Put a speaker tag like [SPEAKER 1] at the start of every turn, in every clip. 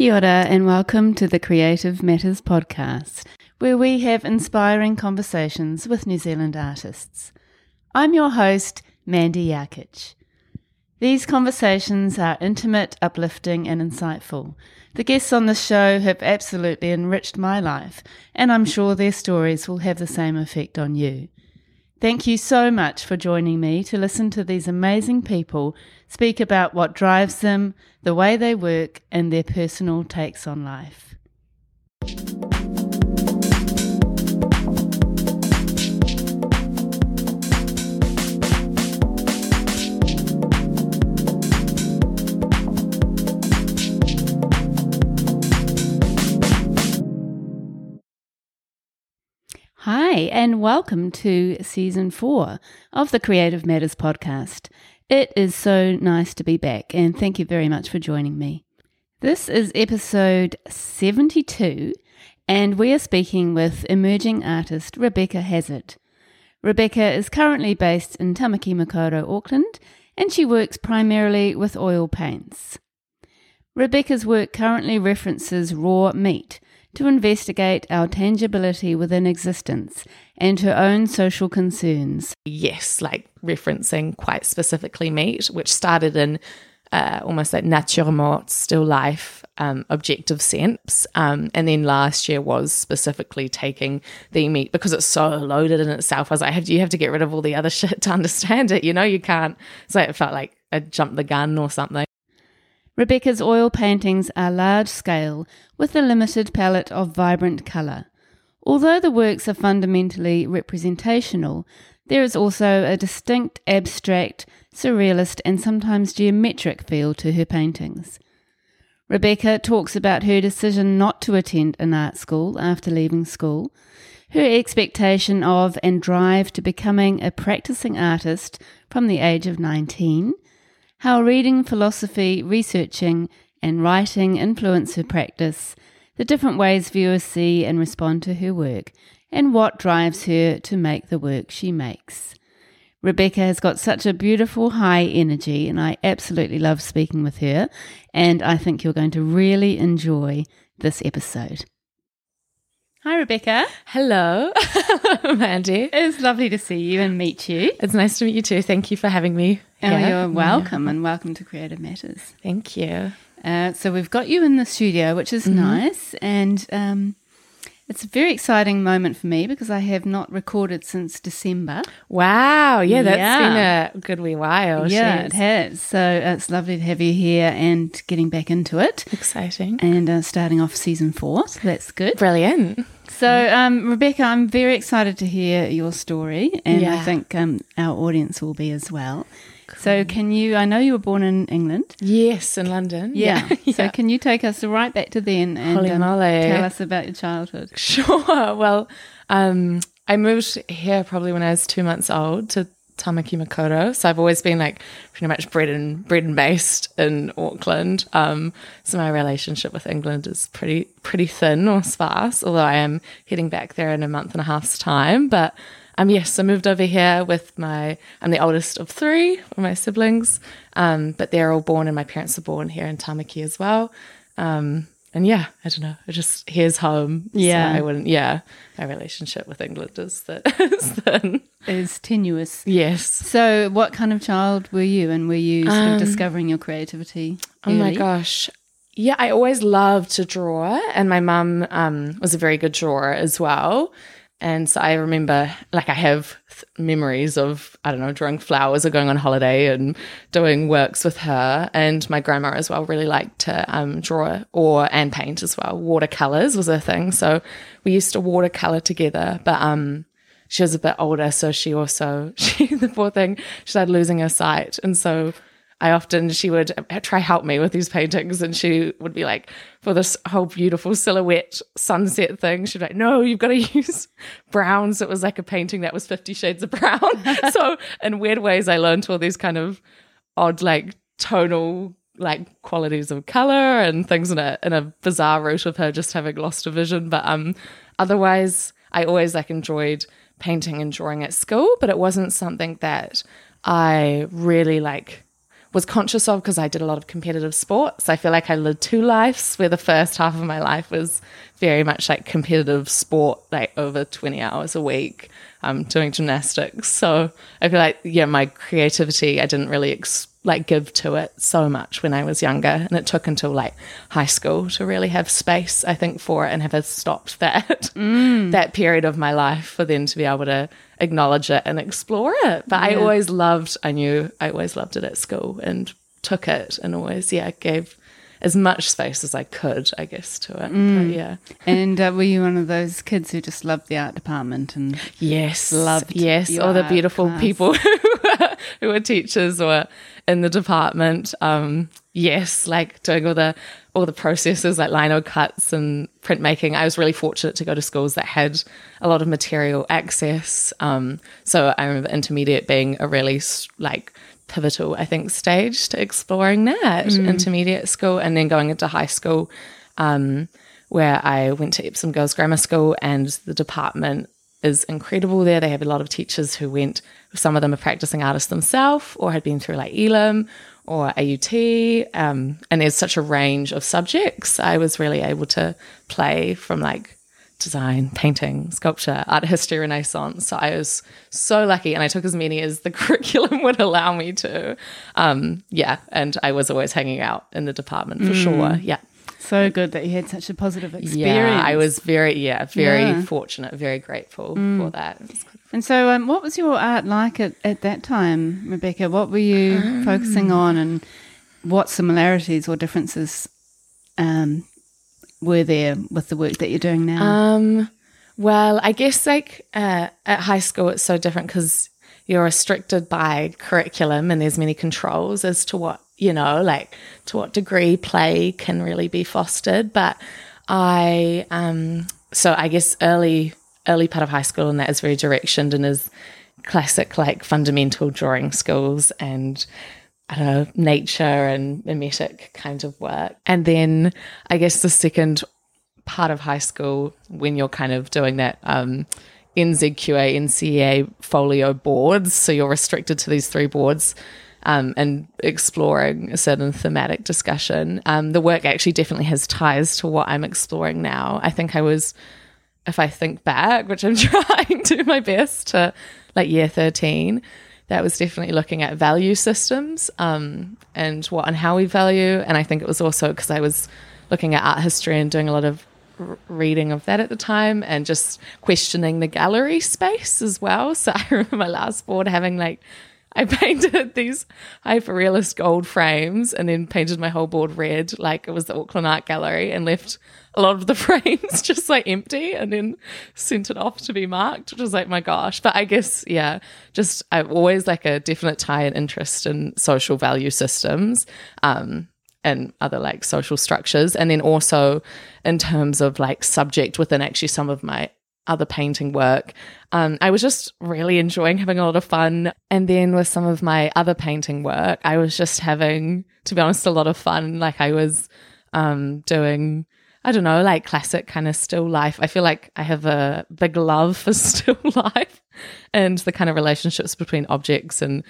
[SPEAKER 1] Kia ora and welcome to the Creative Matters podcast, where we have inspiring conversations with New Zealand artists. I'm your host, Mandy Yarkich. These conversations are intimate, uplifting, and insightful. The guests on the show have absolutely enriched my life, and I'm sure their stories will have the same effect on you. Thank you so much for joining me to listen to these amazing people speak about what drives them, the way they work, and their personal takes on life. Hi, and welcome to season four of the Creative Matters podcast. It is so nice to be back, and thank you very much for joining me. This is episode 72, and we are speaking with emerging artist Rebecca Hazard. Rebecca is currently based in Tamaki Makaurau, Auckland, and she works primarily with oil paints. Rebecca's work currently references raw meat to investigate our tangibility within existence and her own social concerns.
[SPEAKER 2] Yes, like referencing quite specifically meat, which started in uh, almost like nature morte, still life, um, objective sense. Um, and then last year was specifically taking the meat because it's so loaded in itself. I was like, you have to get rid of all the other shit to understand it? You know, you can't. So it felt like I jumped the gun or something.
[SPEAKER 1] Rebecca's oil paintings are large scale with a limited palette of vibrant colour. Although the works are fundamentally representational, there is also a distinct abstract, surrealist, and sometimes geometric feel to her paintings. Rebecca talks about her decision not to attend an art school after leaving school, her expectation of and drive to becoming a practicing artist from the age of 19, how reading, philosophy, researching, and writing influence her practice, the different ways viewers see and respond to her work, and what drives her to make the work she makes. Rebecca has got such a beautiful high energy, and I absolutely love speaking with her, and I think you're going to really enjoy this episode. Hi, Rebecca.
[SPEAKER 2] Hello, Mandy.
[SPEAKER 1] It's lovely to see you and meet you.
[SPEAKER 2] It's nice to meet you too. Thank you for having me.
[SPEAKER 1] Oh, you're welcome, and welcome to Creative Matters.
[SPEAKER 2] Thank you.
[SPEAKER 1] Uh, so we've got you in the studio, which is nice, and um, it's a very exciting moment for me because I have not recorded since December.
[SPEAKER 2] Wow. Yeah, that's
[SPEAKER 1] Yeah.
[SPEAKER 2] been a good wee while.
[SPEAKER 1] yeah, it has. So uh, it's lovely to have you here and getting back into it
[SPEAKER 2] Exciting.
[SPEAKER 1] and uh, starting off season four. So that's good.
[SPEAKER 2] Brilliant.
[SPEAKER 1] So, um, Rebecca, I'm very excited to hear your story, and I think um, our audience will be as well. So, can you? I know you were born in England.
[SPEAKER 2] Yes, in London.
[SPEAKER 1] Yeah. So, can you take us right back to then and um, tell us about your childhood?
[SPEAKER 2] Sure. Well, um, I moved here probably when I was two months old to Tamaki Makaurau. So I've always been like pretty much bred and bred and based in Auckland. Um, so my relationship with England is pretty pretty thin or sparse. Although I am heading back there in a month and a half's time. But um, yes, I moved over here with my. I'm the oldest of three of my siblings. Um, but they're all born, and my parents were born here in Tamaki as well. Um, and yeah, I don't know. It just here's home.
[SPEAKER 1] Yeah.
[SPEAKER 2] So I wouldn't. Yeah, my relationship with England is that is
[SPEAKER 1] tenuous.
[SPEAKER 2] Yes.
[SPEAKER 1] So, what kind of child were you, and were you sort of discovering your creativity?
[SPEAKER 2] Um, Oh my gosh. Yeah, I always loved to draw, and my mum um, was a very good drawer as well. And so I remember, like, I have th- memories of, I don't know, drawing flowers or going on holiday and doing works with her. And my grandma as well really liked to um, draw or and paint as well. Watercolors was a thing. So we used to watercolor together. But um, she was a bit older, so she also, she, the poor thing, she started losing her sight. And so I often she would try help me with these paintings, and she would be like, for this whole beautiful silhouette sunset thing, she'd be like, no, you've got to use browns. It was like a painting that was Fifty Shades of Brown. so in weird ways, I learned all these kind of odd, like tonal like qualities of color and things in a in a bizarre route of her just having lost a vision. But um, otherwise, I always like enjoyed painting and drawing at school, but it wasn't something that I really like was conscious of because I did a lot of competitive sports. I feel like I lived two lives where the first half of my life was very much like competitive sport, like over 20 hours a week, um, doing gymnastics. So I feel like, yeah, my creativity, I didn't really ex- like give to it so much when I was younger. And it took until like high school to really have space, I think, for it and have stopped that, mm. that period of my life for then to be able to acknowledge it and explore it. But yeah. I always loved, I knew I always loved it at school and took it and always, yeah, gave as much space as I could, I guess, to it. Mm. But, yeah.
[SPEAKER 1] And uh, were you one of those kids who just loved the art department and
[SPEAKER 2] yes, loved yes, all the beautiful class. people who were teachers or in the department? Um, yes, like doing all the all the processes like lino cuts and printmaking. I was really fortunate to go to schools that had a lot of material access. Um, so I remember intermediate being a really like pivotal, I think, stage to exploring that mm. intermediate school and then going into high school, um, where I went to Epsom Girls Grammar School and the department is incredible there. They have a lot of teachers who went, some of them are practicing artists themselves or had been through like Elam or AUT. Um, and there's such a range of subjects. I was really able to play from like design, painting, sculpture, art history, Renaissance. So I was so lucky, and I took as many as the curriculum would allow me to. Um, yeah, and I was always hanging out in the department for mm. sure. Yeah.
[SPEAKER 1] So good that you had such a positive experience.
[SPEAKER 2] Yeah, I was very, yeah, very yeah. fortunate, very grateful mm. for that.
[SPEAKER 1] And so, um, what was your art like at, at that time, Rebecca? What were you um, focusing on, and what similarities or differences um, were there with the work that you're doing now?
[SPEAKER 2] Um, well, I guess like uh, at high school, it's so different because you're restricted by curriculum and there's many controls as to what, you know, like to what degree play can really be fostered. But I, um, so I guess early, early part of high school and that is very directioned and is classic like fundamental drawing skills and I don't know, nature and mimetic kind of work. And then I guess the second part of high school, when you're kind of doing that um, NZQA, NCEA folio boards, so you're restricted to these three boards. Um, and exploring a certain thematic discussion. Um, the work actually definitely has ties to what I'm exploring now. I think I was, if I think back, which I'm trying to do my best to like year 13, that was definitely looking at value systems um, and what and how we value. And I think it was also because I was looking at art history and doing a lot of reading of that at the time and just questioning the gallery space as well. So I remember my last board having like I painted these hyper realist gold frames and then painted my whole board red, like it was the Auckland Art Gallery, and left a lot of the frames just like empty and then sent it off to be marked, which was like, my gosh. But I guess, yeah, just I've always like a definite tie and interest in social value systems. Um, and other like social structures. And then also in terms of like subject within actually some of my other painting work. Um, I was just really enjoying having a lot of fun. And then with some of my other painting work, I was just having, to be honest, a lot of fun. Like I was um, doing, I don't know, like classic kind of still life. I feel like I have a big love for still life and the kind of relationships between objects and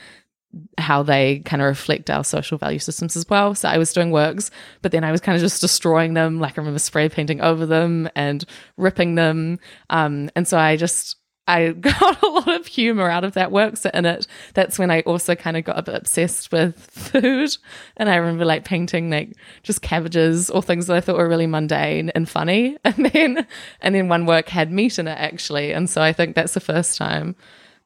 [SPEAKER 2] how they kind of reflect our social value systems as well. So I was doing works, but then I was kind of just destroying them. Like I remember spray painting over them and ripping them. Um, and so I just I got a lot of humor out of that work. So in it, that's when I also kind of got a bit obsessed with food. And I remember like painting like just cabbages or things that I thought were really mundane and funny. And then and then one work had meat in it actually. And so I think that's the first time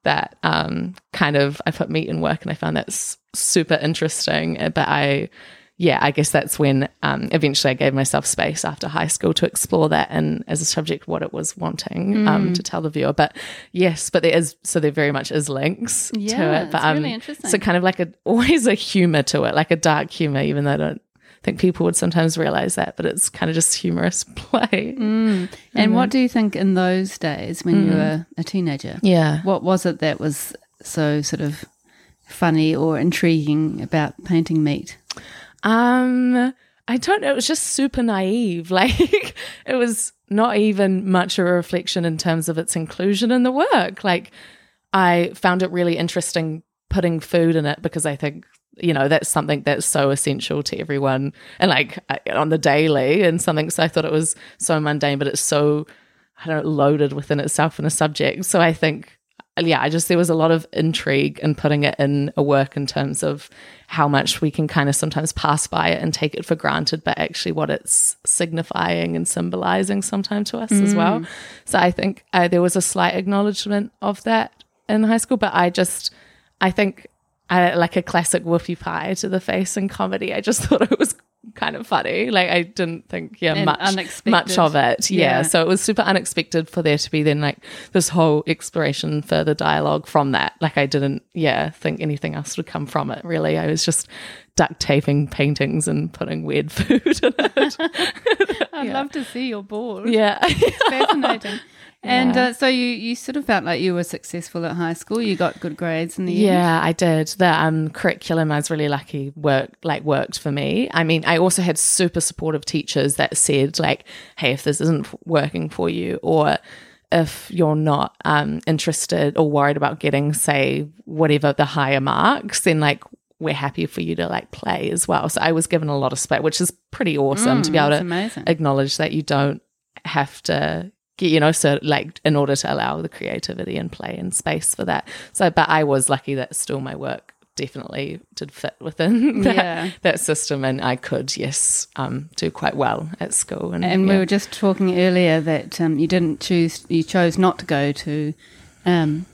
[SPEAKER 2] that um, kind of I put meat in work and I found that super interesting. Uh, but I, yeah, I guess that's when um, eventually I gave myself space after high school to explore that and as a subject what it was wanting um, mm. um, to tell the viewer. But yes, but there is so there very much is links
[SPEAKER 1] yeah,
[SPEAKER 2] to
[SPEAKER 1] it. But um, really interesting.
[SPEAKER 2] so kind of like a always a humor to it, like a dark humor, even though I don't think people would sometimes realize that, but it's kind of just humorous play.
[SPEAKER 1] Mm. And mm. what do you think in those days when mm. you were a teenager?
[SPEAKER 2] Yeah.
[SPEAKER 1] What was it that was so sort of funny or intriguing about painting meat?
[SPEAKER 2] Um, I don't know. It was just super naive. Like it was not even much of a reflection in terms of its inclusion in the work. Like I found it really interesting putting food in it because I think you know that's something that's so essential to everyone and like uh, on the daily and something so i thought it was so mundane but it's so i don't know loaded within itself in a subject so i think yeah i just there was a lot of intrigue in putting it in a work in terms of how much we can kind of sometimes pass by it and take it for granted but actually what it's signifying and symbolizing sometimes to us mm. as well so i think uh, there was a slight acknowledgement of that in high school but i just i think I, like a classic whoopie pie to the face in comedy. I just thought it was kind of funny. Like I didn't think yeah and much much of it. Yeah. yeah. So it was super unexpected for there to be then like this whole exploration, further dialogue from that. Like I didn't yeah think anything else would come from it. Really, I was just duct taping paintings and putting weird food in it.
[SPEAKER 1] I'd yeah. love to see your board.
[SPEAKER 2] Yeah,
[SPEAKER 1] it's fascinating. And uh, so you, you sort of felt like you were successful at high school. You got good grades in the
[SPEAKER 2] yeah, end. I did. The um, curriculum, I was really lucky. Worked like worked for me. I mean, I also had super supportive teachers that said like, "Hey, if this isn't working for you, or if you're not um, interested or worried about getting, say, whatever the higher marks, then like we're happy for you to like play as well." So I was given a lot of space, which is pretty awesome mm, to be able to amazing. acknowledge that you don't have to you know so like in order to allow the creativity and play and space for that so but i was lucky that still my work definitely did fit within that, yeah. that system and i could yes um, do quite well at school
[SPEAKER 1] and, and yeah. we were just talking earlier that um, you didn't choose you chose not to go to um,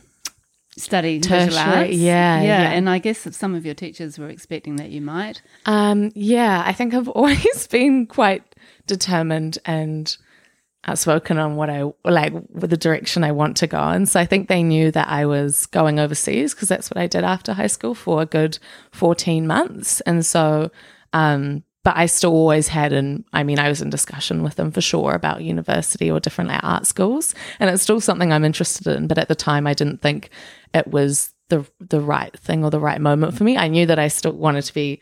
[SPEAKER 1] study tertiary, arts.
[SPEAKER 2] Yeah,
[SPEAKER 1] yeah, yeah, And I guess some of your teachers were expecting that you might.
[SPEAKER 2] Um, yeah, I think I've always been quite determined and outspoken on what I like with the direction I want to go. And so I think they knew that I was going overseas because that's what I did after high school for a good 14 months. And so, um, but I still always had, and I mean, I was in discussion with them for sure about university or different art schools, and it's still something I'm interested in. But at the time, I didn't think it was the the right thing or the right moment for me. I knew that I still wanted to be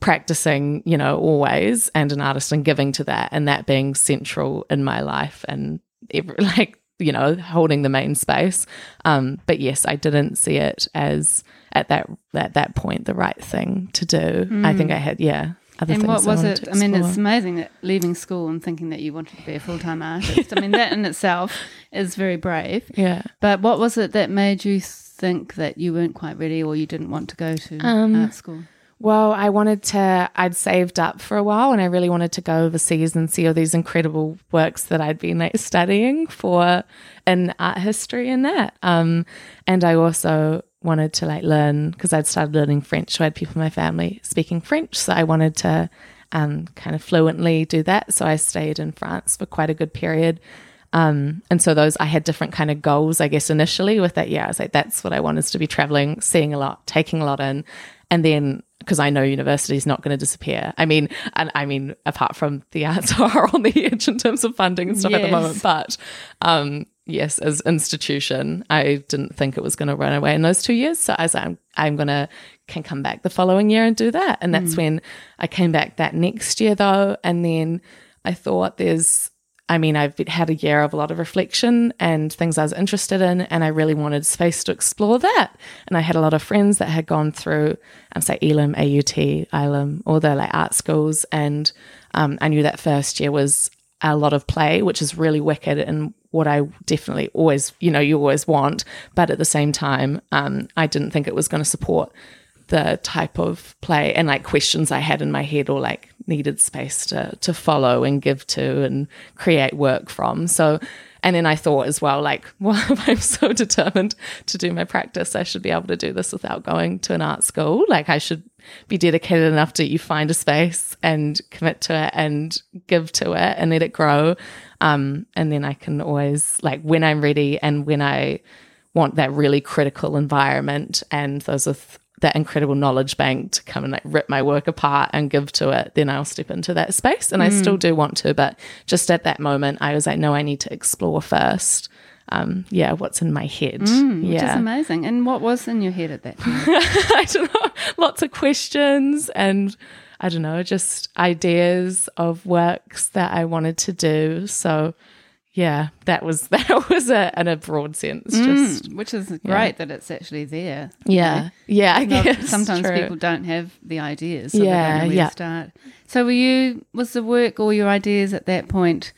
[SPEAKER 2] practicing, you know, always and an artist and giving to that and that being central in my life and every, like, you know, holding the main space. Um, but yes, I didn't see it as at that at that point the right thing to do. Mm. I think I had yeah.
[SPEAKER 1] Other and what was it? I mean, it's amazing that leaving school and thinking that you wanted to be a full time artist. I mean, that in itself is very brave.
[SPEAKER 2] Yeah.
[SPEAKER 1] But what was it that made you think that you weren't quite ready or you didn't want to go to um, art school?
[SPEAKER 2] Well, I wanted to, I'd saved up for a while and I really wanted to go overseas and see all these incredible works that I'd been like studying for in art history and that. Um, and I also wanted to like learn because I'd started learning French. So I had people in my family speaking French. So I wanted to um, kind of fluently do that. So I stayed in France for quite a good period. Um, and so those I had different kind of goals, I guess, initially with that. Yeah, I was like, that's what I want is to be traveling, seeing a lot, taking a lot in, and then because I know university is not going to disappear. I mean, and I mean, apart from the arts are on the edge in terms of funding and stuff yes. at the moment, but um, yes, as institution, I didn't think it was going to run away in those two years. So I was, I'm, I'm going to can come back the following year and do that. And that's mm. when I came back that next year though, and then I thought there's I mean, I've had a year of a lot of reflection and things I was interested in, and I really wanted space to explore that. And I had a lot of friends that had gone through, um, say, Elam, AUT, Ilam, all the like art schools, and um, I knew that first year was a lot of play, which is really wicked and what I definitely always, you know, you always want. But at the same time, um, I didn't think it was going to support the type of play and like questions I had in my head or like needed space to to follow and give to and create work from. So and then I thought as well, like, well, if I'm so determined to do my practice, I should be able to do this without going to an art school. Like I should be dedicated enough to you find a space and commit to it and give to it and let it grow. Um, and then I can always like when I'm ready and when I want that really critical environment and those are th- that incredible knowledge bank to come and like rip my work apart and give to it, then I'll step into that space. And mm. I still do want to, but just at that moment, I was like, no, I need to explore first. Um, yeah, what's in my head.
[SPEAKER 1] Mm,
[SPEAKER 2] yeah.
[SPEAKER 1] Which is amazing. And what was in your head at that time?
[SPEAKER 2] I don't know. Lots of questions and I don't know, just ideas of works that I wanted to do. So yeah, that was that was a in a broad sense. Just
[SPEAKER 1] Mm, which is great that it's actually there.
[SPEAKER 2] yeah, yeah. I guess
[SPEAKER 1] sometimes
[SPEAKER 2] true.
[SPEAKER 1] people don't have the ideas, so
[SPEAKER 2] Yeah,
[SPEAKER 1] they don't know where
[SPEAKER 2] yeah.
[SPEAKER 1] start. So were you was the work or your ideas at that point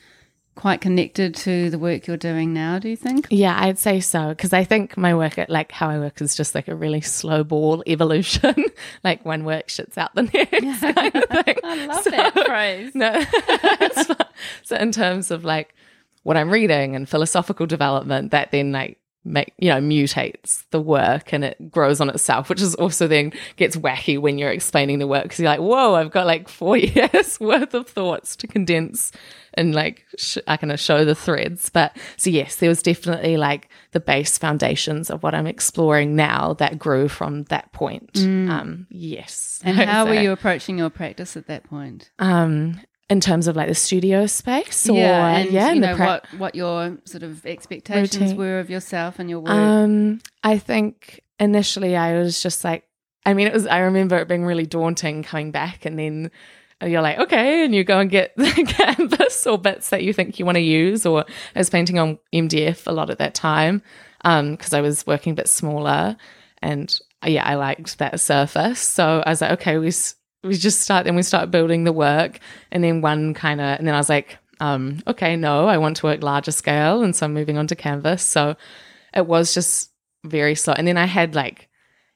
[SPEAKER 1] quite connected to the work you're doing now, do you think?
[SPEAKER 2] Yeah, I'd say so because I think my work, at, like how I work, is just like a really slow ball evolution. like one work shits out the next kind of thing.
[SPEAKER 1] I love
[SPEAKER 2] So-
[SPEAKER 1] that phrase.
[SPEAKER 2] No, so in terms of like what I'm reading and philosophical development, that then like make you know mutates the work and it grows on itself, which is also then gets wacky when you're explaining the work because you're like, whoa, I've got like four years worth of thoughts to condense and like sh- I can show the threads. But so yes, there was definitely like the base foundations of what I'm exploring now that grew from that point. Um, yes,
[SPEAKER 1] And how were you approaching your practice at that point?
[SPEAKER 2] Um, in terms of like the studio space, or
[SPEAKER 1] yeah, and
[SPEAKER 2] yeah,
[SPEAKER 1] you know
[SPEAKER 2] pra-
[SPEAKER 1] what what your sort of expectations
[SPEAKER 2] Routine.
[SPEAKER 1] were of yourself and your work.
[SPEAKER 2] Um, I think initially I was just like, I mean, it was. I remember it being really daunting coming back, and then you're like, okay, and you go and get the canvas or bits that you think you want to use. Or I was painting on MDF a lot at that time because I was working a bit smaller, and yeah, I liked that surface. So I was like, okay, we s- we just start, then we start building the work, and then one kind of, and then I was like, um, okay, no, I want to work larger scale, and so I'm moving on to canvas. So it was just very slow. And then I had like,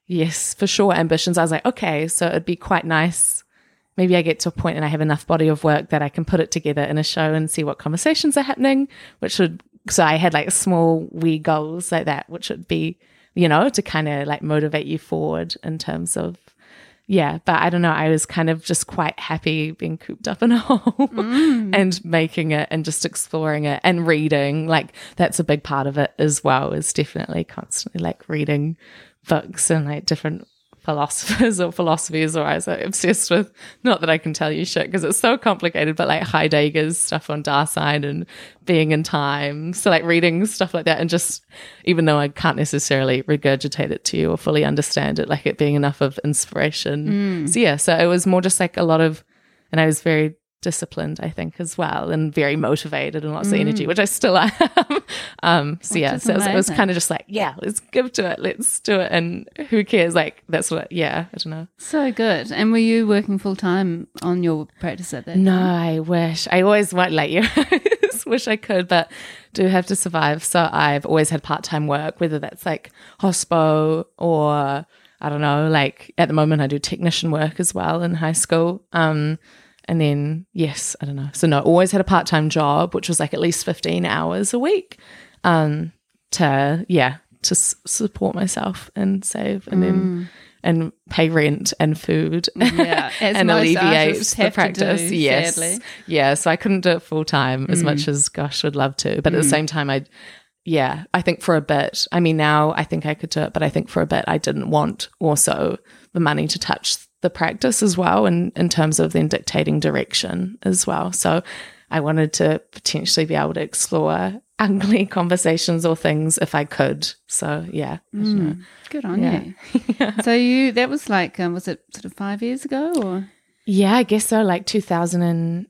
[SPEAKER 2] yes, for sure, ambitions. I was like, okay, so it'd be quite nice. Maybe I get to a point and I have enough body of work that I can put it together in a show and see what conversations are happening, which would, so I had like small, wee goals like that, which would be, you know, to kind of like motivate you forward in terms of, yeah. But I don't know. I was kind of just quite happy being cooped up in a home mm. and making it and just exploring it and reading. Like that's a big part of it as well, is definitely constantly like reading books and like different philosophers or philosophies or I was obsessed with not that I can tell you shit because it's so complicated but like Heidegger's stuff on Dasein and being in time. So like reading stuff like that and just even though I can't necessarily regurgitate it to you or fully understand it like it being enough of inspiration. Mm. So yeah so it was more just like a lot of and I was very disciplined I think as well and very motivated and lots of energy which I still am. Um so yeah so it was, it was kind of just like yeah let's give to it let's do it and who cares? Like that's what yeah I don't know.
[SPEAKER 1] So good. And were you working full time on your practice at that
[SPEAKER 2] no
[SPEAKER 1] time?
[SPEAKER 2] I wish I always want like you wish I could but do have to survive. So I've always had part-time work whether that's like hospo or I don't know like at the moment I do technician work as well in high school. Um and then yes I don't know so no always had a part-time job which was like at least 15 hours a week um to yeah to s- support myself and save and then and pay rent and food
[SPEAKER 1] Yeah, as
[SPEAKER 2] and alleviate the practice.
[SPEAKER 1] do,
[SPEAKER 2] yes,
[SPEAKER 1] sadly.
[SPEAKER 2] yeah. So I couldn't do it full time as
[SPEAKER 1] Mm.
[SPEAKER 2] much as gosh would love to, but at the same time, I, yeah, I think for a bit. I mean, now I think I could do it, but I think for a bit I didn't want also the money to touch the practice as well, and in terms of then dictating direction as well. So I wanted to potentially be able to explore ugly conversations or things if I could. So yeah, I.
[SPEAKER 1] Good on
[SPEAKER 2] Yeah.
[SPEAKER 1] you. So you that was like um, was it sort of five years ago or
[SPEAKER 2] Yeah, I guess so. Like 2017,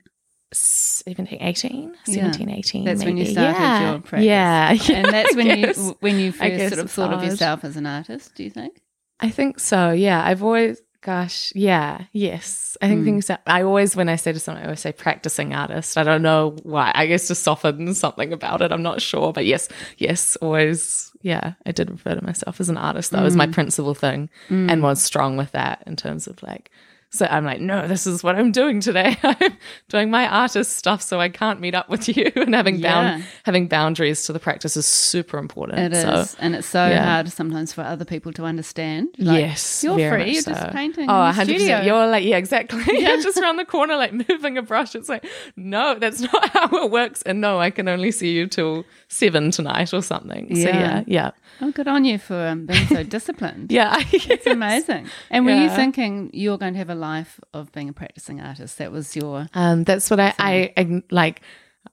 [SPEAKER 2] 18, 17, 18.
[SPEAKER 1] that's when you started
[SPEAKER 2] yeah.
[SPEAKER 1] your practice?
[SPEAKER 2] Yeah.
[SPEAKER 1] and that's when you when you first sort of thought of yourself as an artist, do you think?
[SPEAKER 2] I think so. Yeah. I've always, gosh, yeah, yes. I think
[SPEAKER 1] Hmm.
[SPEAKER 2] things that I always, when I say to someone, I always say practicing artist. I don't know why. I guess to soften something about it. I'm not sure. But yes, yes, always, yeah. I did refer to myself as an artist. That was
[SPEAKER 1] Hmm.
[SPEAKER 2] my principal thing and was strong with that in terms of like, so I'm like, no, this is what I'm doing today. I'm doing my artist stuff, so I can't meet up with you. And having bound having boundaries to the practice is super important.
[SPEAKER 1] It is,
[SPEAKER 2] so,
[SPEAKER 1] and it's so
[SPEAKER 2] yeah.
[SPEAKER 1] hard sometimes for other people to understand. Like,
[SPEAKER 2] yes,
[SPEAKER 1] you're free. You're
[SPEAKER 2] so.
[SPEAKER 1] just painting.
[SPEAKER 2] Oh, 100%. You're like, yeah, exactly. You're just around the corner, like moving a brush. It's like, no, that's not how it works. And no, I can only see you till seven tonight or something. So
[SPEAKER 1] Yeah.
[SPEAKER 2] yeah, yeah.
[SPEAKER 1] Oh, good on you for um, being so disciplined.
[SPEAKER 2] Yeah.
[SPEAKER 1] It's amazing. And were you thinking you're going to have a life of being a practicing artist? That was your
[SPEAKER 2] Um, that's what I, I, I like.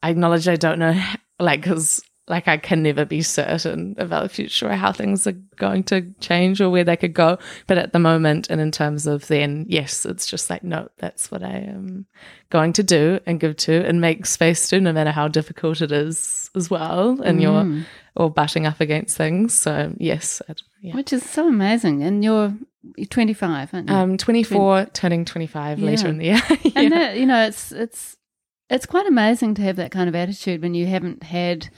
[SPEAKER 2] I acknowledge I don't know, like, because like I can never be certain about the future or how things are going to change or where they could go. But at the moment, and in terms of then, yes, it's just like, no, that's what I am going to do and give to and make space to, no matter how difficult it is as well. And
[SPEAKER 1] Mm.
[SPEAKER 2] you're or butting up against things. So yes, yeah.
[SPEAKER 1] Which is so amazing. And you're, you're 25, aren't you?
[SPEAKER 2] Um, 24, turning 25 later in the year.
[SPEAKER 1] and that, you know, it's it's it's quite amazing to have that kind of attitude when you haven't had,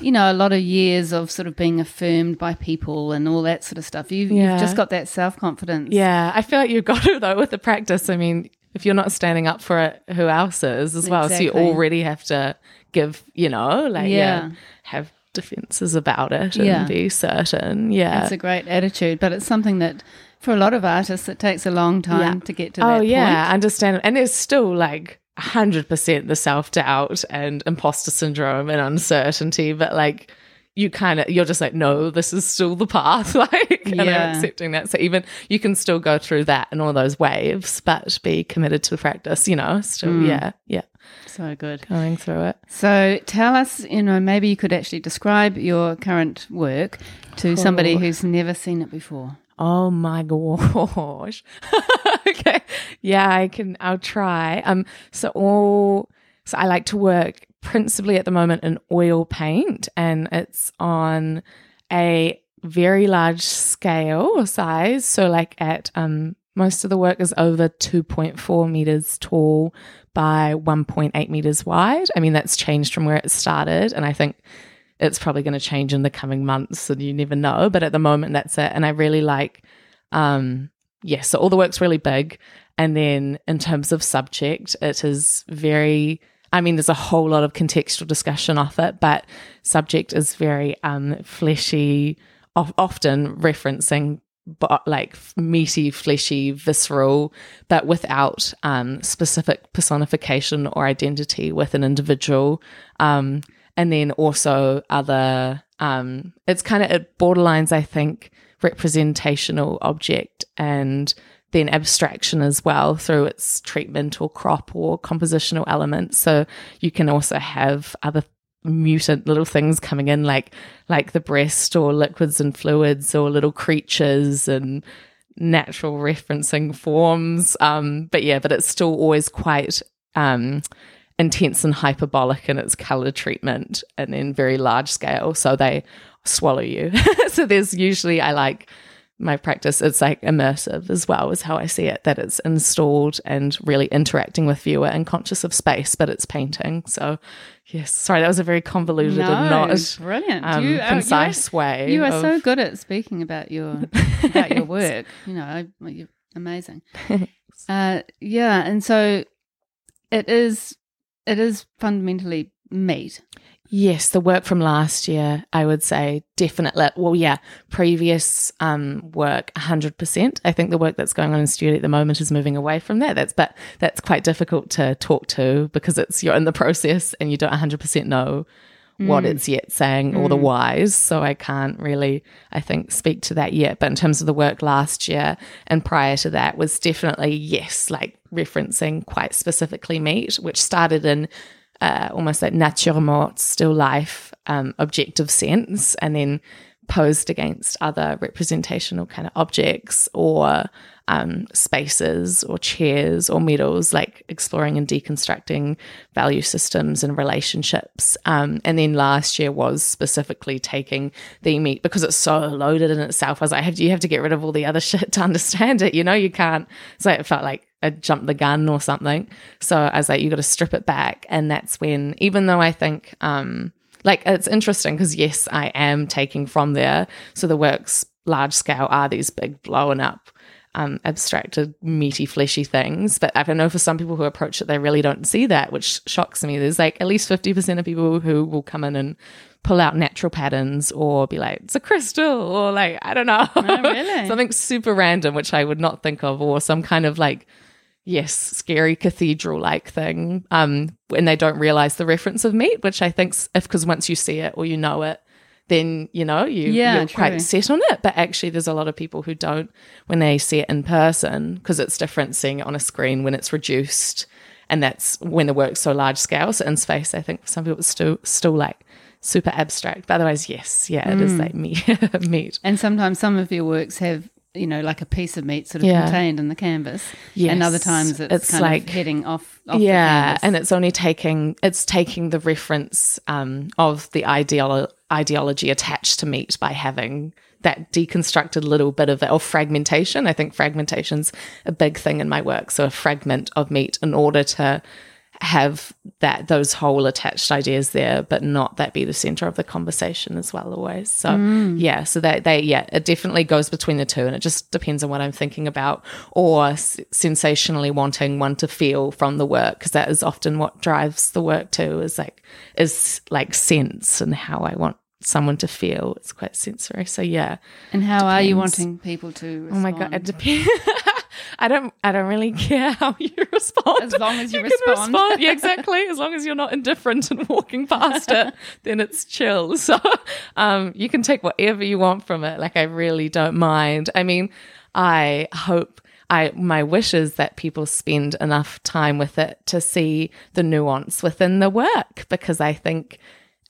[SPEAKER 1] you know, a lot of years of sort of being affirmed by people and all that sort of stuff. You've,
[SPEAKER 2] Yeah.
[SPEAKER 1] you've just got that self confidence.
[SPEAKER 2] Yeah, I feel like you've got it though with the practice. I mean, if you're not standing up for it, who else is as well? So you already have to give, you know, like yeah,
[SPEAKER 1] Yeah.
[SPEAKER 2] have defenses about it and
[SPEAKER 1] Yeah.
[SPEAKER 2] be certain. Yeah.
[SPEAKER 1] It's a great attitude, but it's something that for a lot of artists it takes a long time
[SPEAKER 2] Yeah.
[SPEAKER 1] to get to
[SPEAKER 2] oh yeah,
[SPEAKER 1] point.
[SPEAKER 2] understand. And there's still like hundred percent the self doubt and imposter syndrome and uncertainty, but like you kind of you're just like no this is still the path like and
[SPEAKER 1] Yeah.
[SPEAKER 2] i'm accepting that so even you can still go through that and all those waves but be committed to the practice you know still
[SPEAKER 1] Mm.
[SPEAKER 2] yeah yeah
[SPEAKER 1] So good.
[SPEAKER 2] going through it
[SPEAKER 1] So tell us, you know, maybe you could actually describe your current work to somebody who's never seen it before.
[SPEAKER 2] Oh my gosh. okay. Yeah, I can I'll try. Um so all so I like to work principally at the moment in oil paint and it's on a very large scale size. So like at um most of the work is over 2.4 meters tall by 1.8 meters wide. I mean that's changed from where it started and I think it's probably going to change in the coming months and you never know but at the moment that's it and i really like um yeah so all the work's really big and then in terms of subject it is very i mean there's a whole lot of contextual discussion off it but subject is very um fleshy of, often referencing but like meaty, fleshy, visceral, but without um, specific personification or identity with an individual. Um, and then also other, um, it's kind of it borderlines, I think, representational object and then abstraction as well through its treatment or crop or compositional elements. So you can also have other mutant little things coming in like like the breast or liquids and fluids or little creatures and natural referencing forms um but yeah but it's still always quite um intense and hyperbolic in its color treatment and then very large scale so they swallow you so there's usually i like my practice it's like immersive as well is how i see it that it's installed and really interacting with viewer and conscious of space but it's painting so yes sorry that was a very convoluted and not
[SPEAKER 1] brilliant.
[SPEAKER 2] um,
[SPEAKER 1] you,
[SPEAKER 2] concise way
[SPEAKER 1] You are, you are
[SPEAKER 2] of-
[SPEAKER 1] so good at speaking about your about your work. You know, I- you're amazing. uh, yeah, and so it is. It is fundamentally meat.
[SPEAKER 2] Yes, the work from last year, I would say definitely. Well, yeah, previous um, work, hundred percent. I think the work that's going on in studio at the moment is moving away from that. That's but that's quite difficult to talk to because it's you're in the process and you don't hundred percent know what it's yet saying or the whys. So I can't really, I think, speak to that yet. But in terms of the work last year and prior to that, was definitely yes, like referencing quite specifically meat, which started in uh, almost like nature morte, still life, um, objective sense, and then posed against other representational kind of objects or um, spaces or chairs or metals, like exploring and deconstructing value systems and relationships. Um, and then last year was specifically taking the meat because it's so loaded in itself. I was like, have, you have to get rid of all the other shit to understand it. You know, you can't. So it felt like I jumped the gun or something. So I was like, you got to strip it back. And that's when, even though I think, um, like it's interesting because yes, I am taking from there. So the works large scale are these big blown up, um, abstracted, meaty, fleshy things. But I know for some people who approach it, they really don't see that, which shocks me. There's like at least fifty percent of people who will come in and pull out natural patterns or be like, it's a crystal or like I don't know,
[SPEAKER 1] Oh, really?
[SPEAKER 2] something super random, which I would not think of, or some kind of like yes, scary cathedral like thing. Um, and they don't realize the reference of meat, which I think if because once you see it or you know it, then you know you
[SPEAKER 1] Yeah,
[SPEAKER 2] you're
[SPEAKER 1] true.
[SPEAKER 2] quite set on it. But actually, there's a lot of people who don't when they see it in person because it's different seeing it on a screen when it's reduced, and that's when the work's so large scale. So in space, I think for some people it's still still like super abstract. But otherwise, yes, yeah, it is mm. like meat. meat.
[SPEAKER 1] And sometimes some of your works have, you know, like a piece of meat sort of
[SPEAKER 2] Yeah.
[SPEAKER 1] contained in the canvas.
[SPEAKER 2] Yes.
[SPEAKER 1] And other times it's,
[SPEAKER 2] It's
[SPEAKER 1] kind
[SPEAKER 2] like-
[SPEAKER 1] of heading off, off
[SPEAKER 2] yeah,
[SPEAKER 1] the canvas.
[SPEAKER 2] and it's only taking it's taking the reference um, of the ideolo- ideology attached to meat by having that deconstructed little bit of it or fragmentation. I think fragmentation's a big thing in my work. So a fragment of meat in order to have that those whole attached ideas there, but not that be the center of the conversation as well always. So mm. yeah, so that they yeah, it definitely goes between the two, and it just depends on what I'm thinking about or s- sensationally wanting one to feel from the work because that is often what drives the work too. Is like is like sense and how I want someone to feel. It's quite sensory. So yeah.
[SPEAKER 1] and how are you wanting people to respond?
[SPEAKER 2] Oh my god, it depends. I don't. I don't really care how you respond.
[SPEAKER 1] As long as you
[SPEAKER 2] can
[SPEAKER 1] respond.
[SPEAKER 2] Yeah, exactly. As long as you're not indifferent and walking past it, then it's chill. So, um, you can take whatever you want from it. Like I really don't mind. I mean, I hope. I my wish is that people spend enough time with it to see the nuance within the work because I think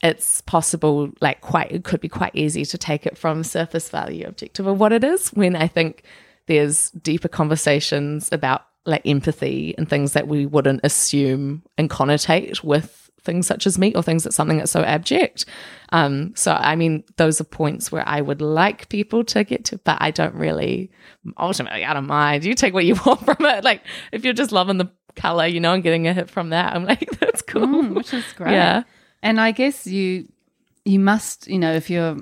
[SPEAKER 2] it's possible like quite it could be quite easy to take it from surface value objective of what it is when I think there's deeper conversations about like empathy and things that we wouldn't assume and connotate with things such as meat or things that's something that's so abject. Um, so I mean, those are points where I would like people to get to, but I don't really ultimately I don't mind. You take what you want from it. Like if you're just loving the color, you know, and getting a hit from that, I'm like, that's cool.
[SPEAKER 1] Mm, which is great.
[SPEAKER 2] Yeah.
[SPEAKER 1] And I guess you you must, you know, if you're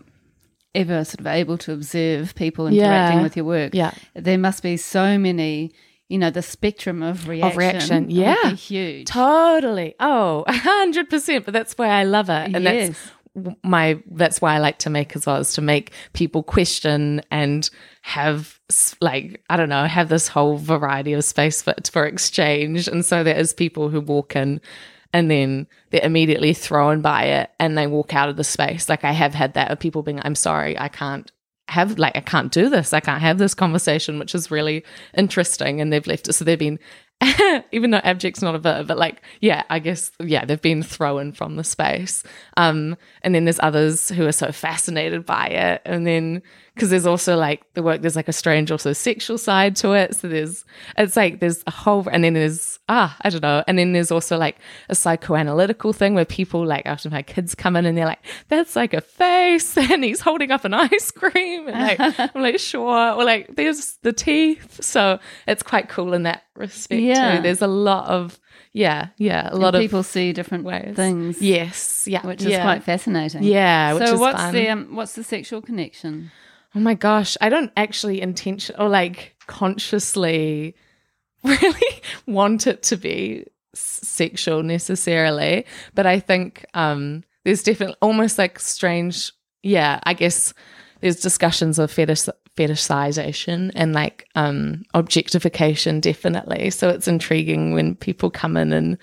[SPEAKER 1] ever sort of able to observe people interacting
[SPEAKER 2] Yeah.
[SPEAKER 1] with your work,
[SPEAKER 2] Yeah.
[SPEAKER 1] there must be so many, you know, the spectrum of reaction,
[SPEAKER 2] reaction,
[SPEAKER 1] would
[SPEAKER 2] yeah.
[SPEAKER 1] huge.
[SPEAKER 2] Totally. Oh, a hundred percent. But that's why I love it, and
[SPEAKER 1] Yes.
[SPEAKER 2] that's my. That's why I like to make as well is to make people question and have like I don't know have this whole variety of space for for exchange. And so there is people who walk in. And then they're immediately thrown by it and they walk out of the space. Like I have had that of people being, I'm sorry, I can't have like I can't do this. I can't have this conversation, which is really interesting. And they've left it. So they've been even though abject's not a verb, but like, yeah, I guess, yeah, they've been thrown from the space. Um, and then there's others who are so fascinated by it. And then, because there's also like the work, there's like a strange, also sexual side to it. So there's, it's like there's a whole, and then there's, ah, I don't know. And then there's also like a psychoanalytical thing where people, like, after my kids come in and they're like, that's like a face and he's holding up an ice cream. And like, I'm like, sure. Or like, there's the teeth. So it's quite cool in that respect
[SPEAKER 1] Yeah.
[SPEAKER 2] too. There's a lot of, yeah, yeah, a lot of
[SPEAKER 1] people see different
[SPEAKER 2] ways.
[SPEAKER 1] things,
[SPEAKER 2] Yes. Yeah.
[SPEAKER 1] which is
[SPEAKER 2] yeah.
[SPEAKER 1] quite fascinating.
[SPEAKER 2] Yeah. Which
[SPEAKER 1] so
[SPEAKER 2] is
[SPEAKER 1] what's
[SPEAKER 2] fun.
[SPEAKER 1] the um, what's the sexual connection?
[SPEAKER 2] Oh my gosh, I don't actually intention or like consciously really want it to be sexual necessarily, but I think um there's definitely almost like strange yeah, I guess there's discussions of fetish fetishization and like um objectification definitely. So it's intriguing when people come in and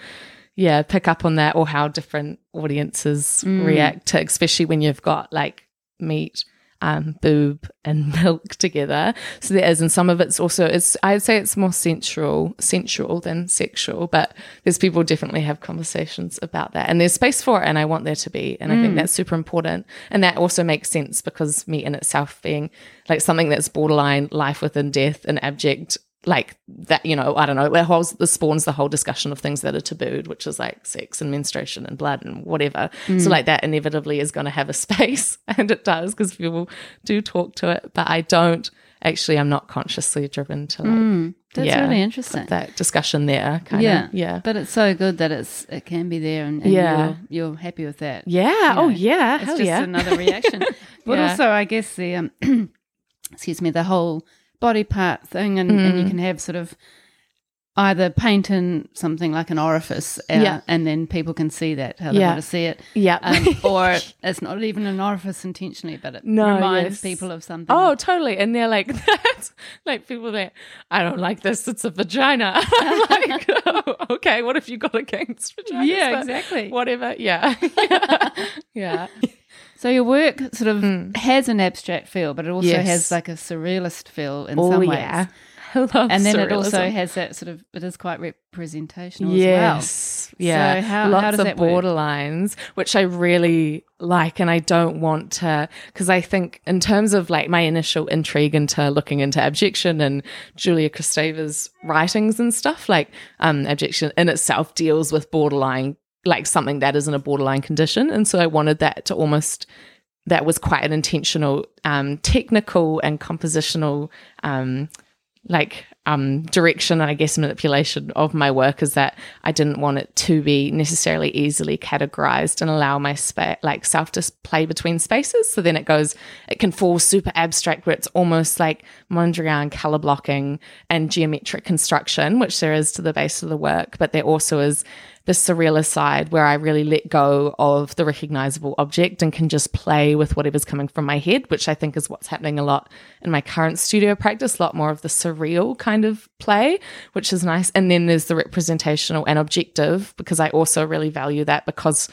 [SPEAKER 2] yeah, pick up on that or how different audiences react to, especially when you've got like meat, um, boob, and milk together. So there is, and some of it's also it's I'd say it's more sensual, sensual than sexual, but there's people definitely have conversations about that, and there's space for it, and I want there to be, and I think that's super important, and that also makes sense because meat in itself being like something that's borderline life within death and abject like that, you know, I don't know, it holds, this spawns the whole discussion of things that are tabooed, which is like sex and menstruation and blood and whatever. So, like, that inevitably is going to have a space, and it does because people do talk to it. But I don't actually, I'm not consciously driven to like
[SPEAKER 1] That's
[SPEAKER 2] Yeah.
[SPEAKER 1] really interesting.
[SPEAKER 2] that discussion there. Kind
[SPEAKER 1] yeah,
[SPEAKER 2] of. Yeah.
[SPEAKER 1] But it's so good that it's it can be there, and, and
[SPEAKER 2] Yeah.
[SPEAKER 1] you're, you're happy with that.
[SPEAKER 2] Yeah. Oh,
[SPEAKER 1] know,
[SPEAKER 2] yeah.
[SPEAKER 1] it's
[SPEAKER 2] Hell
[SPEAKER 1] just
[SPEAKER 2] yeah.
[SPEAKER 1] another reaction. but
[SPEAKER 2] Yeah.
[SPEAKER 1] also, I guess the um, excuse me, the whole body part thing, and, and
[SPEAKER 2] Mm.
[SPEAKER 1] you can have sort of either paint in something like an orifice, uh,
[SPEAKER 2] Yeah.
[SPEAKER 1] and then people can see that how they
[SPEAKER 2] Yeah.
[SPEAKER 1] want to see it.
[SPEAKER 2] yeah.
[SPEAKER 1] Um, or it's not even an orifice intentionally, but it
[SPEAKER 2] No,
[SPEAKER 1] reminds
[SPEAKER 2] yes.
[SPEAKER 1] people of something.
[SPEAKER 2] Oh, totally. And they're like, that's like people that I don't like this. It's a vagina. I'm like, oh, okay. What if you got against vaginas?
[SPEAKER 1] Yeah, exactly.
[SPEAKER 2] Whatever. Yeah. yeah.
[SPEAKER 1] So your work sort of has an abstract feel, but it also.
[SPEAKER 2] Yes.
[SPEAKER 1] has like a surrealist feel in
[SPEAKER 2] Oh,
[SPEAKER 1] some ways.
[SPEAKER 2] yeah. I love
[SPEAKER 1] and then it also has that sort of it is quite representational
[SPEAKER 2] yes,
[SPEAKER 1] as well.
[SPEAKER 2] yeah.
[SPEAKER 1] So how-
[SPEAKER 2] Lots
[SPEAKER 1] how does
[SPEAKER 2] of
[SPEAKER 1] that work?
[SPEAKER 2] borderlines, which I really like, and I don't want to because I think in terms of like my initial intrigue into looking into abjection and Julia Kristeva's writings and stuff, like um, abjection in itself deals with borderline, like something that isn't a borderline condition, and so I wanted that to almost that was quite an intentional um, technical and compositional um, like um, direction and I guess manipulation of my work is that I didn't want it to be necessarily easily categorized and allow my like self to play between spaces. So then it goes, it can fall super abstract where it's almost like Mondrian color blocking and geometric construction, which there is to the base of the work, but there also is the surrealist side where I really let go of the recognizable object and can just play with whatever's coming from my head, which I think is what's happening a lot in my current studio practice, a lot more of the surreal kind of play, which is nice. And then there's the representational and objective, because I also really value that because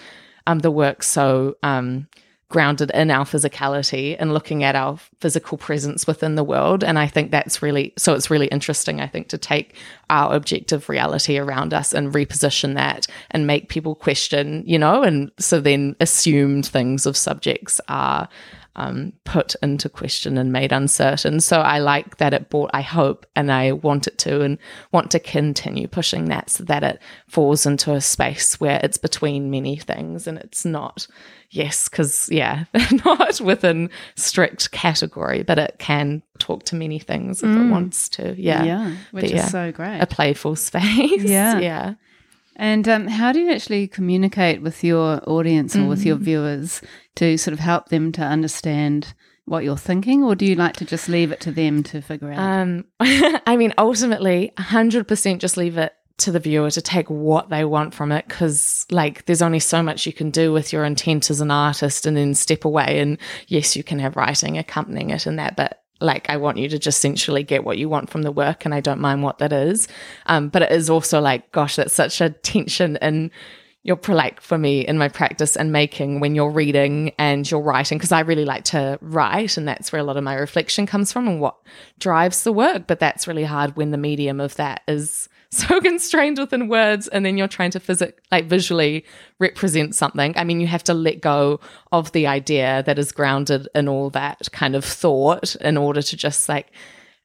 [SPEAKER 2] um, the work's so um, grounded in our physicality and looking at our physical presence within the world. And I think that's really so it's really interesting, I think, to take our objective reality around us and reposition that and make people question, you know, and so then assumed things of subjects are um, put into question and made uncertain. So I like that it brought, I hope, and I want it to, and want to continue pushing that so that it falls into a space where it's between many things and it's not, yes, because, yeah, not within strict category, but it can talk to many things if it wants to. Yeah.
[SPEAKER 1] Yeah, which
[SPEAKER 2] But
[SPEAKER 1] is
[SPEAKER 2] yeah,
[SPEAKER 1] so great.
[SPEAKER 2] A playful space.
[SPEAKER 1] Yeah.
[SPEAKER 2] Yeah.
[SPEAKER 1] And um, how do you actually communicate with your audience or with your
[SPEAKER 2] Mm.
[SPEAKER 1] viewers to sort of help them to understand what you're thinking, or do you like to just leave it to them to figure out?
[SPEAKER 2] Um, I mean, ultimately, 100% just leave it to the viewer to take what they want from it because, like, there's only so much you can do with your intent as an artist and then step away. And yes, you can have writing accompanying it and that, but like, I want you to just essentially get what you want from the work, and I don't mind what that is. Um, but it is also like, gosh, that's such a tension in your like for me in my practice and making when you're reading and you're writing because I really like to write and that's where a lot of my reflection comes from and what drives the work but that's really hard when the medium of that is so constrained within words and then you're trying to physic like visually represent something. I mean you have to let go of the idea that is grounded in all that kind of thought in order to just like